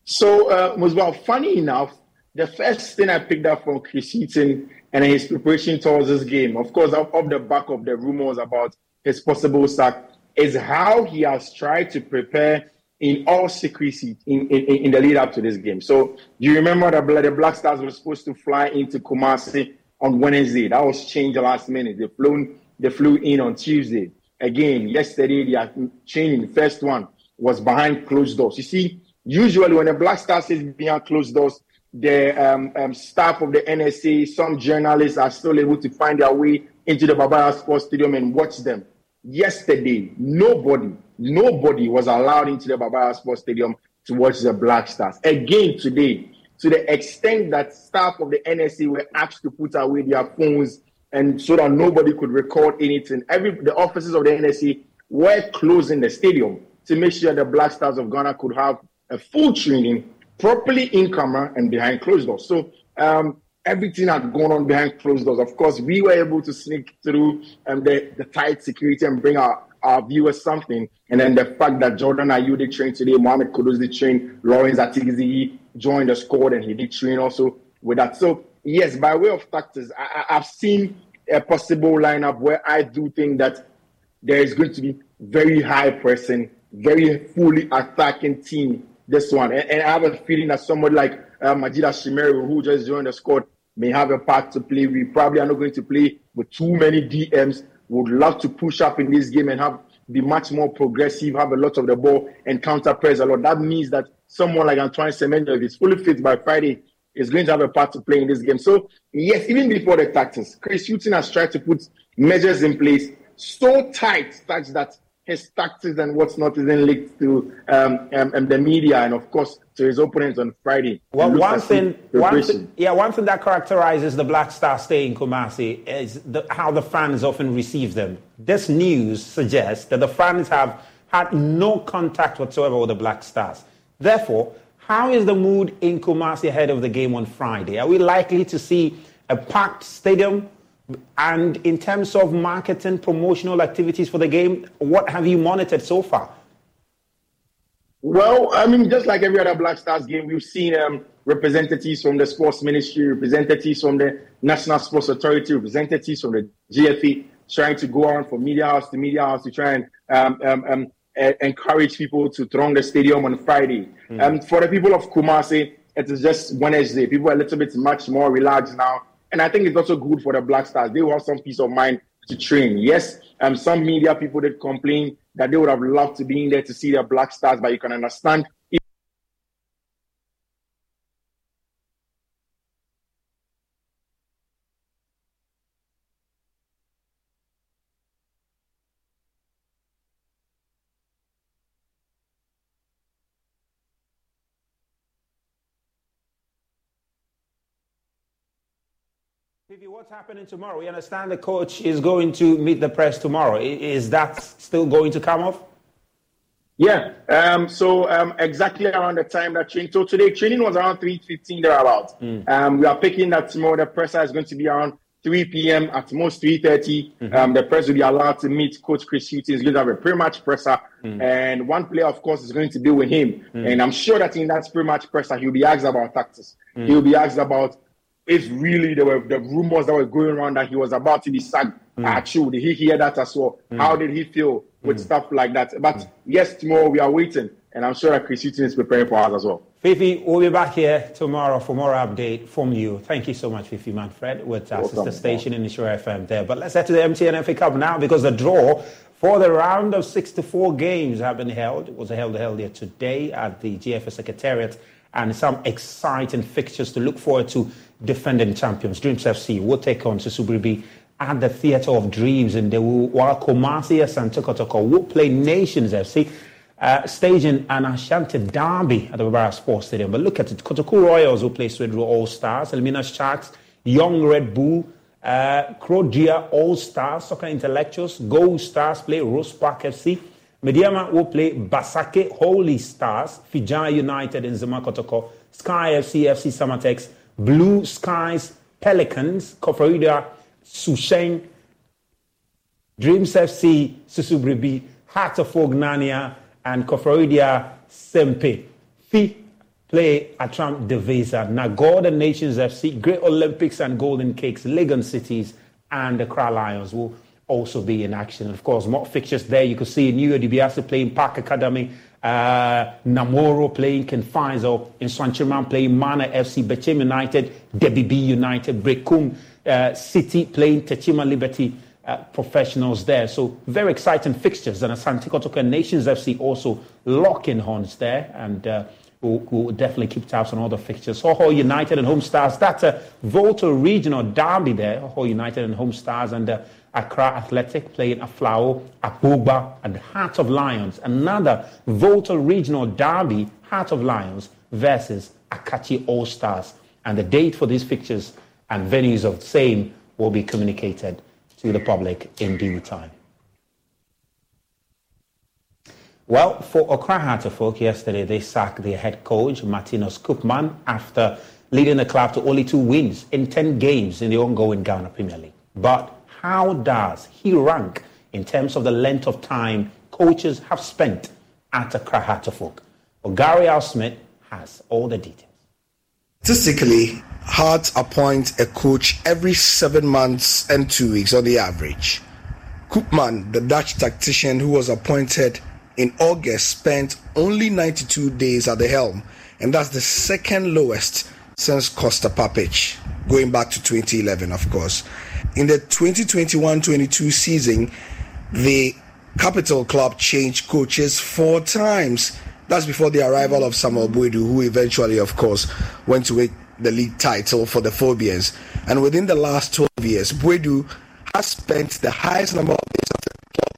So, uh, well, funny enough, the first thing I picked up from Chris Hughton and his preparation towards this game, of course, off the back of the rumors about his possible sack, is how he has tried to prepare in all secrecy in, in, in the lead up to this game. So you remember that the Black Stars were supposed to fly into Kumasi on Wednesday. That was changed last minute. They flew they flew in on Tuesday. Again, yesterday they are changing. The first one was behind closed doors. You see, usually when the Black Stars is behind closed doors, the um, um, staff of the NSA, some journalists are still able to find their way into the Baba Yara Sports Stadium and watch them yesterday, nobody, nobody was allowed into the Baba Yara Sports Stadium to watch the Black Stars. Again today, to the extent that staff of the NSA were asked to put away their phones and so that nobody could record anything. Every the offices of the NSA were closing the stadium to make sure the Black Stars of Ghana could have a full training properly in camera and behind closed doors. So um, everything had gone on behind closed doors. Of course, we were able to sneak through um, the, the tight security and bring our, our viewers something. And then the fact that Jordan Ayew did train today, Mohamed did train, Lawrence Ati-Zigi joined the squad and he did train also with that. So, yes, by way of tactics, I, I've seen a possible lineup where I do think that there is going to be very high pressing, very fully attacking team this one. And, and I have a feeling that somebody like uh, Majeed Ashimeru, who just joined the squad, may have a part to play. We probably are not going to play with too many DMs. Would love to push up in this game and have be much more progressive, have a lot of the ball, and counter press a lot. That means that someone like Antoine Semenyo, if he's fully fit by Friday, is going to have a part to play in this game. So, yes, even before the tactics, Chris Hughton has tried to put measures in place so tight such that his tactics and what's not isn't leaked to um, um, um, the media and, of course, to his opponents on Friday. Well, one thing, one thing, yeah, one thing that characterizes the Black Star stay in Kumasi is the, how the fans often receive them. This news suggests that the fans have had no contact whatsoever with the Black Stars. Therefore, how is the mood in Kumasi ahead of the game on Friday? Are we likely to see a packed stadium? And in terms of marketing, promotional activities for the game, what have you monitored so far? Well, I mean, just like every other Black Stars game, we've seen um, representatives from the sports ministry, representatives from the National Sports Authority, representatives from the GFA trying to go on from media house to media house to try and um, um, um encourage people to throng the stadium on Friday. Mm. Um, for the people of Kumasi, it is just Wednesday. People are a little bit much more relaxed now. And I think it's also good for the Black Stars. They will have some peace of mind to train. Yes, um, some media people did complain that they would have loved to be in there to see the Black Stars, but you can understand Vivi, what's happening tomorrow? We understand the coach is going to meet the press tomorrow. Is that still going to come off? Yeah. Um, so um, exactly around the time that training. So today training was around three fifteen thereabouts. Mm. Um, we are picking that tomorrow. The presser is going to be around three p.m. at most three thirty. mm mm-hmm. um, the press will be allowed to meet Coach Chris Hughton. He's going to have a pre-match presser, mm. and one player, of course, is going to be with him. Mm. And I'm sure that in that pre-match presser, he'll be asked about tactics. Mm. He'll be asked about if really there were the rumors that were going around that he was about to be sacked mm. true. Did he hear that as well? Mm. How did he feel with mm. stuff like that? But mm. yes, tomorrow we are waiting, and I'm sure that Chris Hughton is preparing for us as well. Fifi, we'll be back here tomorrow for more update from you. Thank you so much, Fifi Manfred, with our sister station in Nhyira FM there. But let's head to the MTN FA Cup now because the draw for the round of 64 games have been held. It was held earlier today at the GFA Secretariat and some exciting fixtures to look forward to defending champions. Dreams FC will take on Susubiribi at the Theatre of Dreams in the while Kumasi Kotoko will play Nations FC. Uh, staging an Ashanti derby at the Baba Yara Sports Stadium. But look at it. Kotoku Royals will play Swedru All Stars, Elmina Sharks, Young Red Bull, uh, Crodia All Stars, Soccer Intellectuals, Gold Stars play Rose Park FC. Medeama will play Basake Holy Stars, Fijai United in Zema Kotoko, Sky FC, FC Samartex, Blue Skies, Pelicans, Koforidua, Susheng, Dreams FC, Susubiribi, Heart of Ognania, and Koforidua Sempe. Fi play Atram Devesa, Nagorda Nations FC, Great Olympics and Golden Cakes, Legon Cities, and the Accra Lions will also be in action. And of course, more fixtures there. You could see New DiBiase playing Park Academy, uh, Namoro playing Kenfaizo, in Swanchirman playing Mana FC, Bechem United, Debbie B United, Brekum uh, City playing Techima Liberty. Uh, professionals there. So very exciting fixtures. And Asante Kotoko Nations FC also locking horns there. And uh, we'll, we'll, definitely keep tabs on all the fixtures. Hohoe United and Home Stars. That's a Volta Regional Derby there. Hohoe United and Home Stars. And uh, Accra Athletic playing Aflao, Apogba, and Heart of Lions. Another Volta Regional Derby, Heart of Lions versus Akachi All Stars. And the date for these fixtures and venues of the same will be communicated to the public in due time. Well, for Accra Oak, yesterday they sacked their head coach, Martinus Koopman, after leading the club to only two wins in 10 games in the ongoing Ghana Premier League. But how does he rank in terms of the length of time coaches have spent at Accra of Well, Gary Al-Smith has all the details. Statistically, Heart appoints a coach every seven months and two weeks on the average. Koopman, the Dutch tactician who was appointed in August, spent only 92 days at the helm, and that's the second lowest since Kosta Papic, going back to 2011, of course. In the 2021 22 season, the Capital Club changed coaches four times. That's before the arrival of Samuel Boadu, who eventually, of course, went to win the league title for the Phobians. And within the last 12 years, Boadu has spent the highest number of days at the club,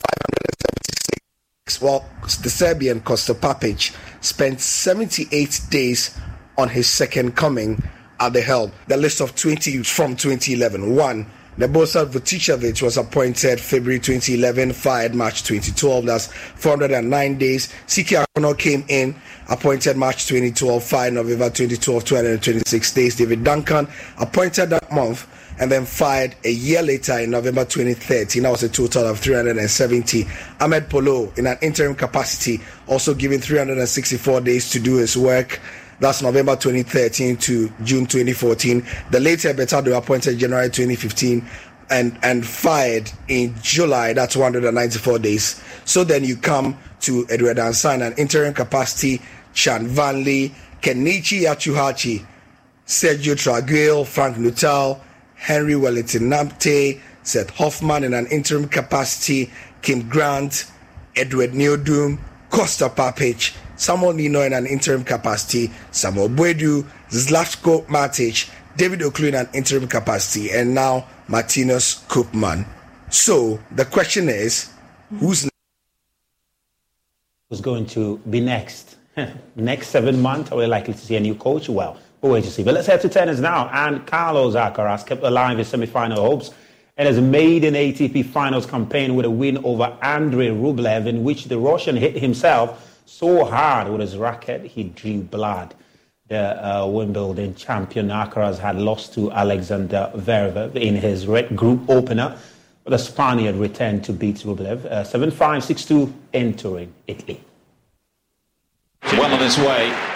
576. While the Serbian Kosta Papic spent 78 days on his second coming at the helm. The list of 20 from 2011. One, Nebojsa Vucinovic was appointed February 2011, fired March 2012. That's 409 days. Siki Akono came in, appointed March 2012, fired November 2012, 226 days. David Duncan appointed that month and then fired a year later in November 2013. That was a total of 370. Ahmed Polo, in an interim capacity, also given 364 days to do his work. That's November 2013 to June 2014. The later Betado appointed January 2015 and, and fired in July. That's 194 days. So then you come to Edward Ansan, an interim capacity, Chan Vanley, Kenichi Yatsuhashi, Sergio Traguil, Frank Nuttall, Henry Wellington Namptey, Seth Hoffman in an interim capacity, Kim Grant, Edward Nii Odoom, Kosta Papic, Samuel Nino in an interim capacity, Samuel Boadu, Zlatko Matic, David Ocloo in an interim capacity, and now Martinus Koopman. So the question is, who's who's going to be next? (laughs) next seven months, are we likely to see a new coach? Well, we'll wait to see. But let's head to tennis now. And Carlos Alcaraz kept alive his semi-final hopes and has made an ATP Finals campaign with a win over Andrei Rublev, in which the Russian hit himself so hard with his racket he drew blood. The uh, Wimbledon champion Alcaraz had lost to Alexander Zverev in his red group opener, but the Spaniard returned to beat Rublev uh, 7 5 6 2 entering Italy. Well on his way.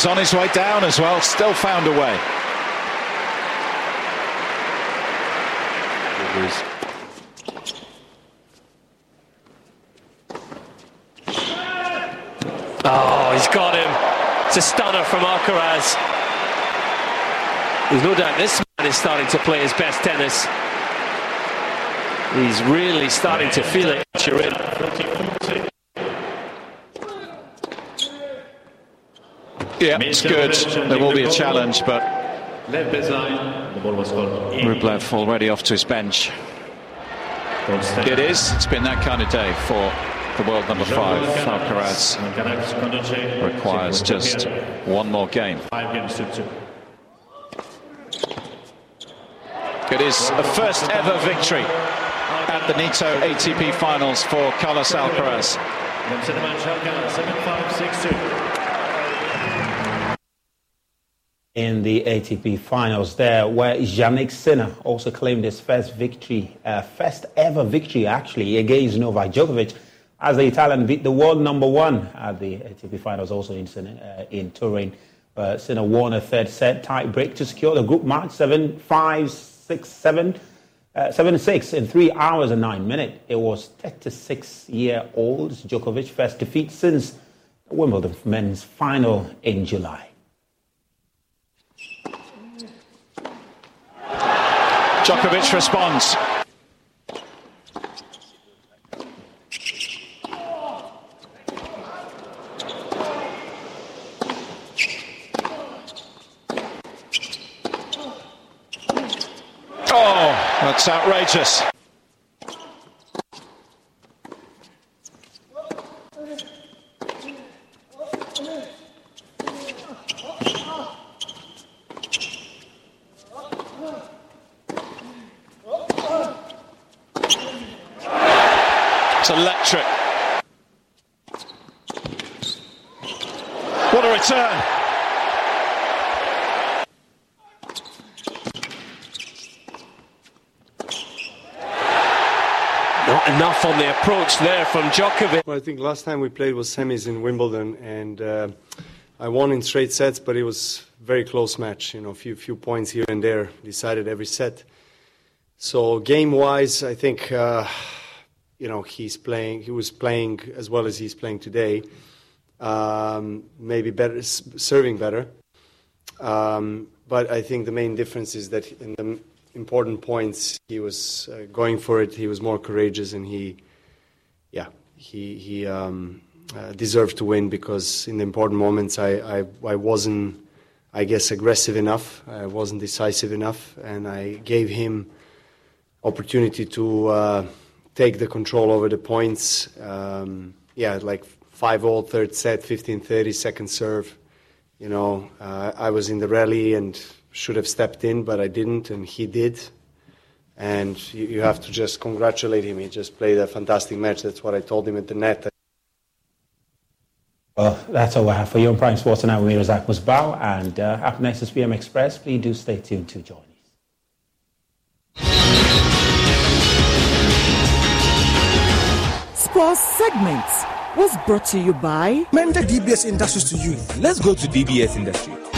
Was on his way down as well, still found a way. Oh, he's got him. It's a stunner from Alcaraz. There's no doubt this man is starting to play his best tennis. He's really starting to feel it. Yeah, it's good. There will be a challenge, but Rublev already off to his bench. It is. It's been that kind of day for the world number five. Alcaraz requires just one more game. It is a first ever victory at the Nitto ATP Finals for Carlos Alcaraz in the ATP finals there, where Jannik Sinner also claimed his first victory, uh, first ever victory actually, against Novak Djokovic, as the Italian beat the world number one at the ATP finals also in, uh, in Turin. Uh, Sinner won a third set tie break to secure the group match 7 5 6 7. Uh, 7 6 in 3 hours and 9 minutes. It was 36 year old Djokovic first defeat since Wimbledon men's final in July. Djokovic responds. Oh, that's outrageous. electric. What a return. enough on the approach there from Djokovic. Well, I think last time we played was semis in Wimbledon, and uh, I won in straight sets, but it was very close match. You know, a few few points here and there decided every set. So game wise, I think uh, you know he's playing. He was playing as well as he's playing today. Um, maybe better serving better. Um, but I think the main difference is that in the important points he was uh, going for it. He was more courageous, and he, yeah, he he um, uh, deserved to win because in the important moments I, I I wasn't, I guess, aggressive enough. I wasn't decisive enough, and I gave him opportunity to uh, take the control over the points. Um, yeah, like five all third set, 15-30 second serve. You know, uh, I was in the rally and should have stepped in, but I didn't, and he did. And you, you have to just congratulate him. He just played a fantastic match. That's what I told him at the net. Well, that's all I have for you on Prime Sports tonight with me, Razak Musbao. And uh, up next is PM Express. Please do stay tuned to join us. Sports segments was brought to you by Mender DBS Industries to you. Let's go to DBS Industry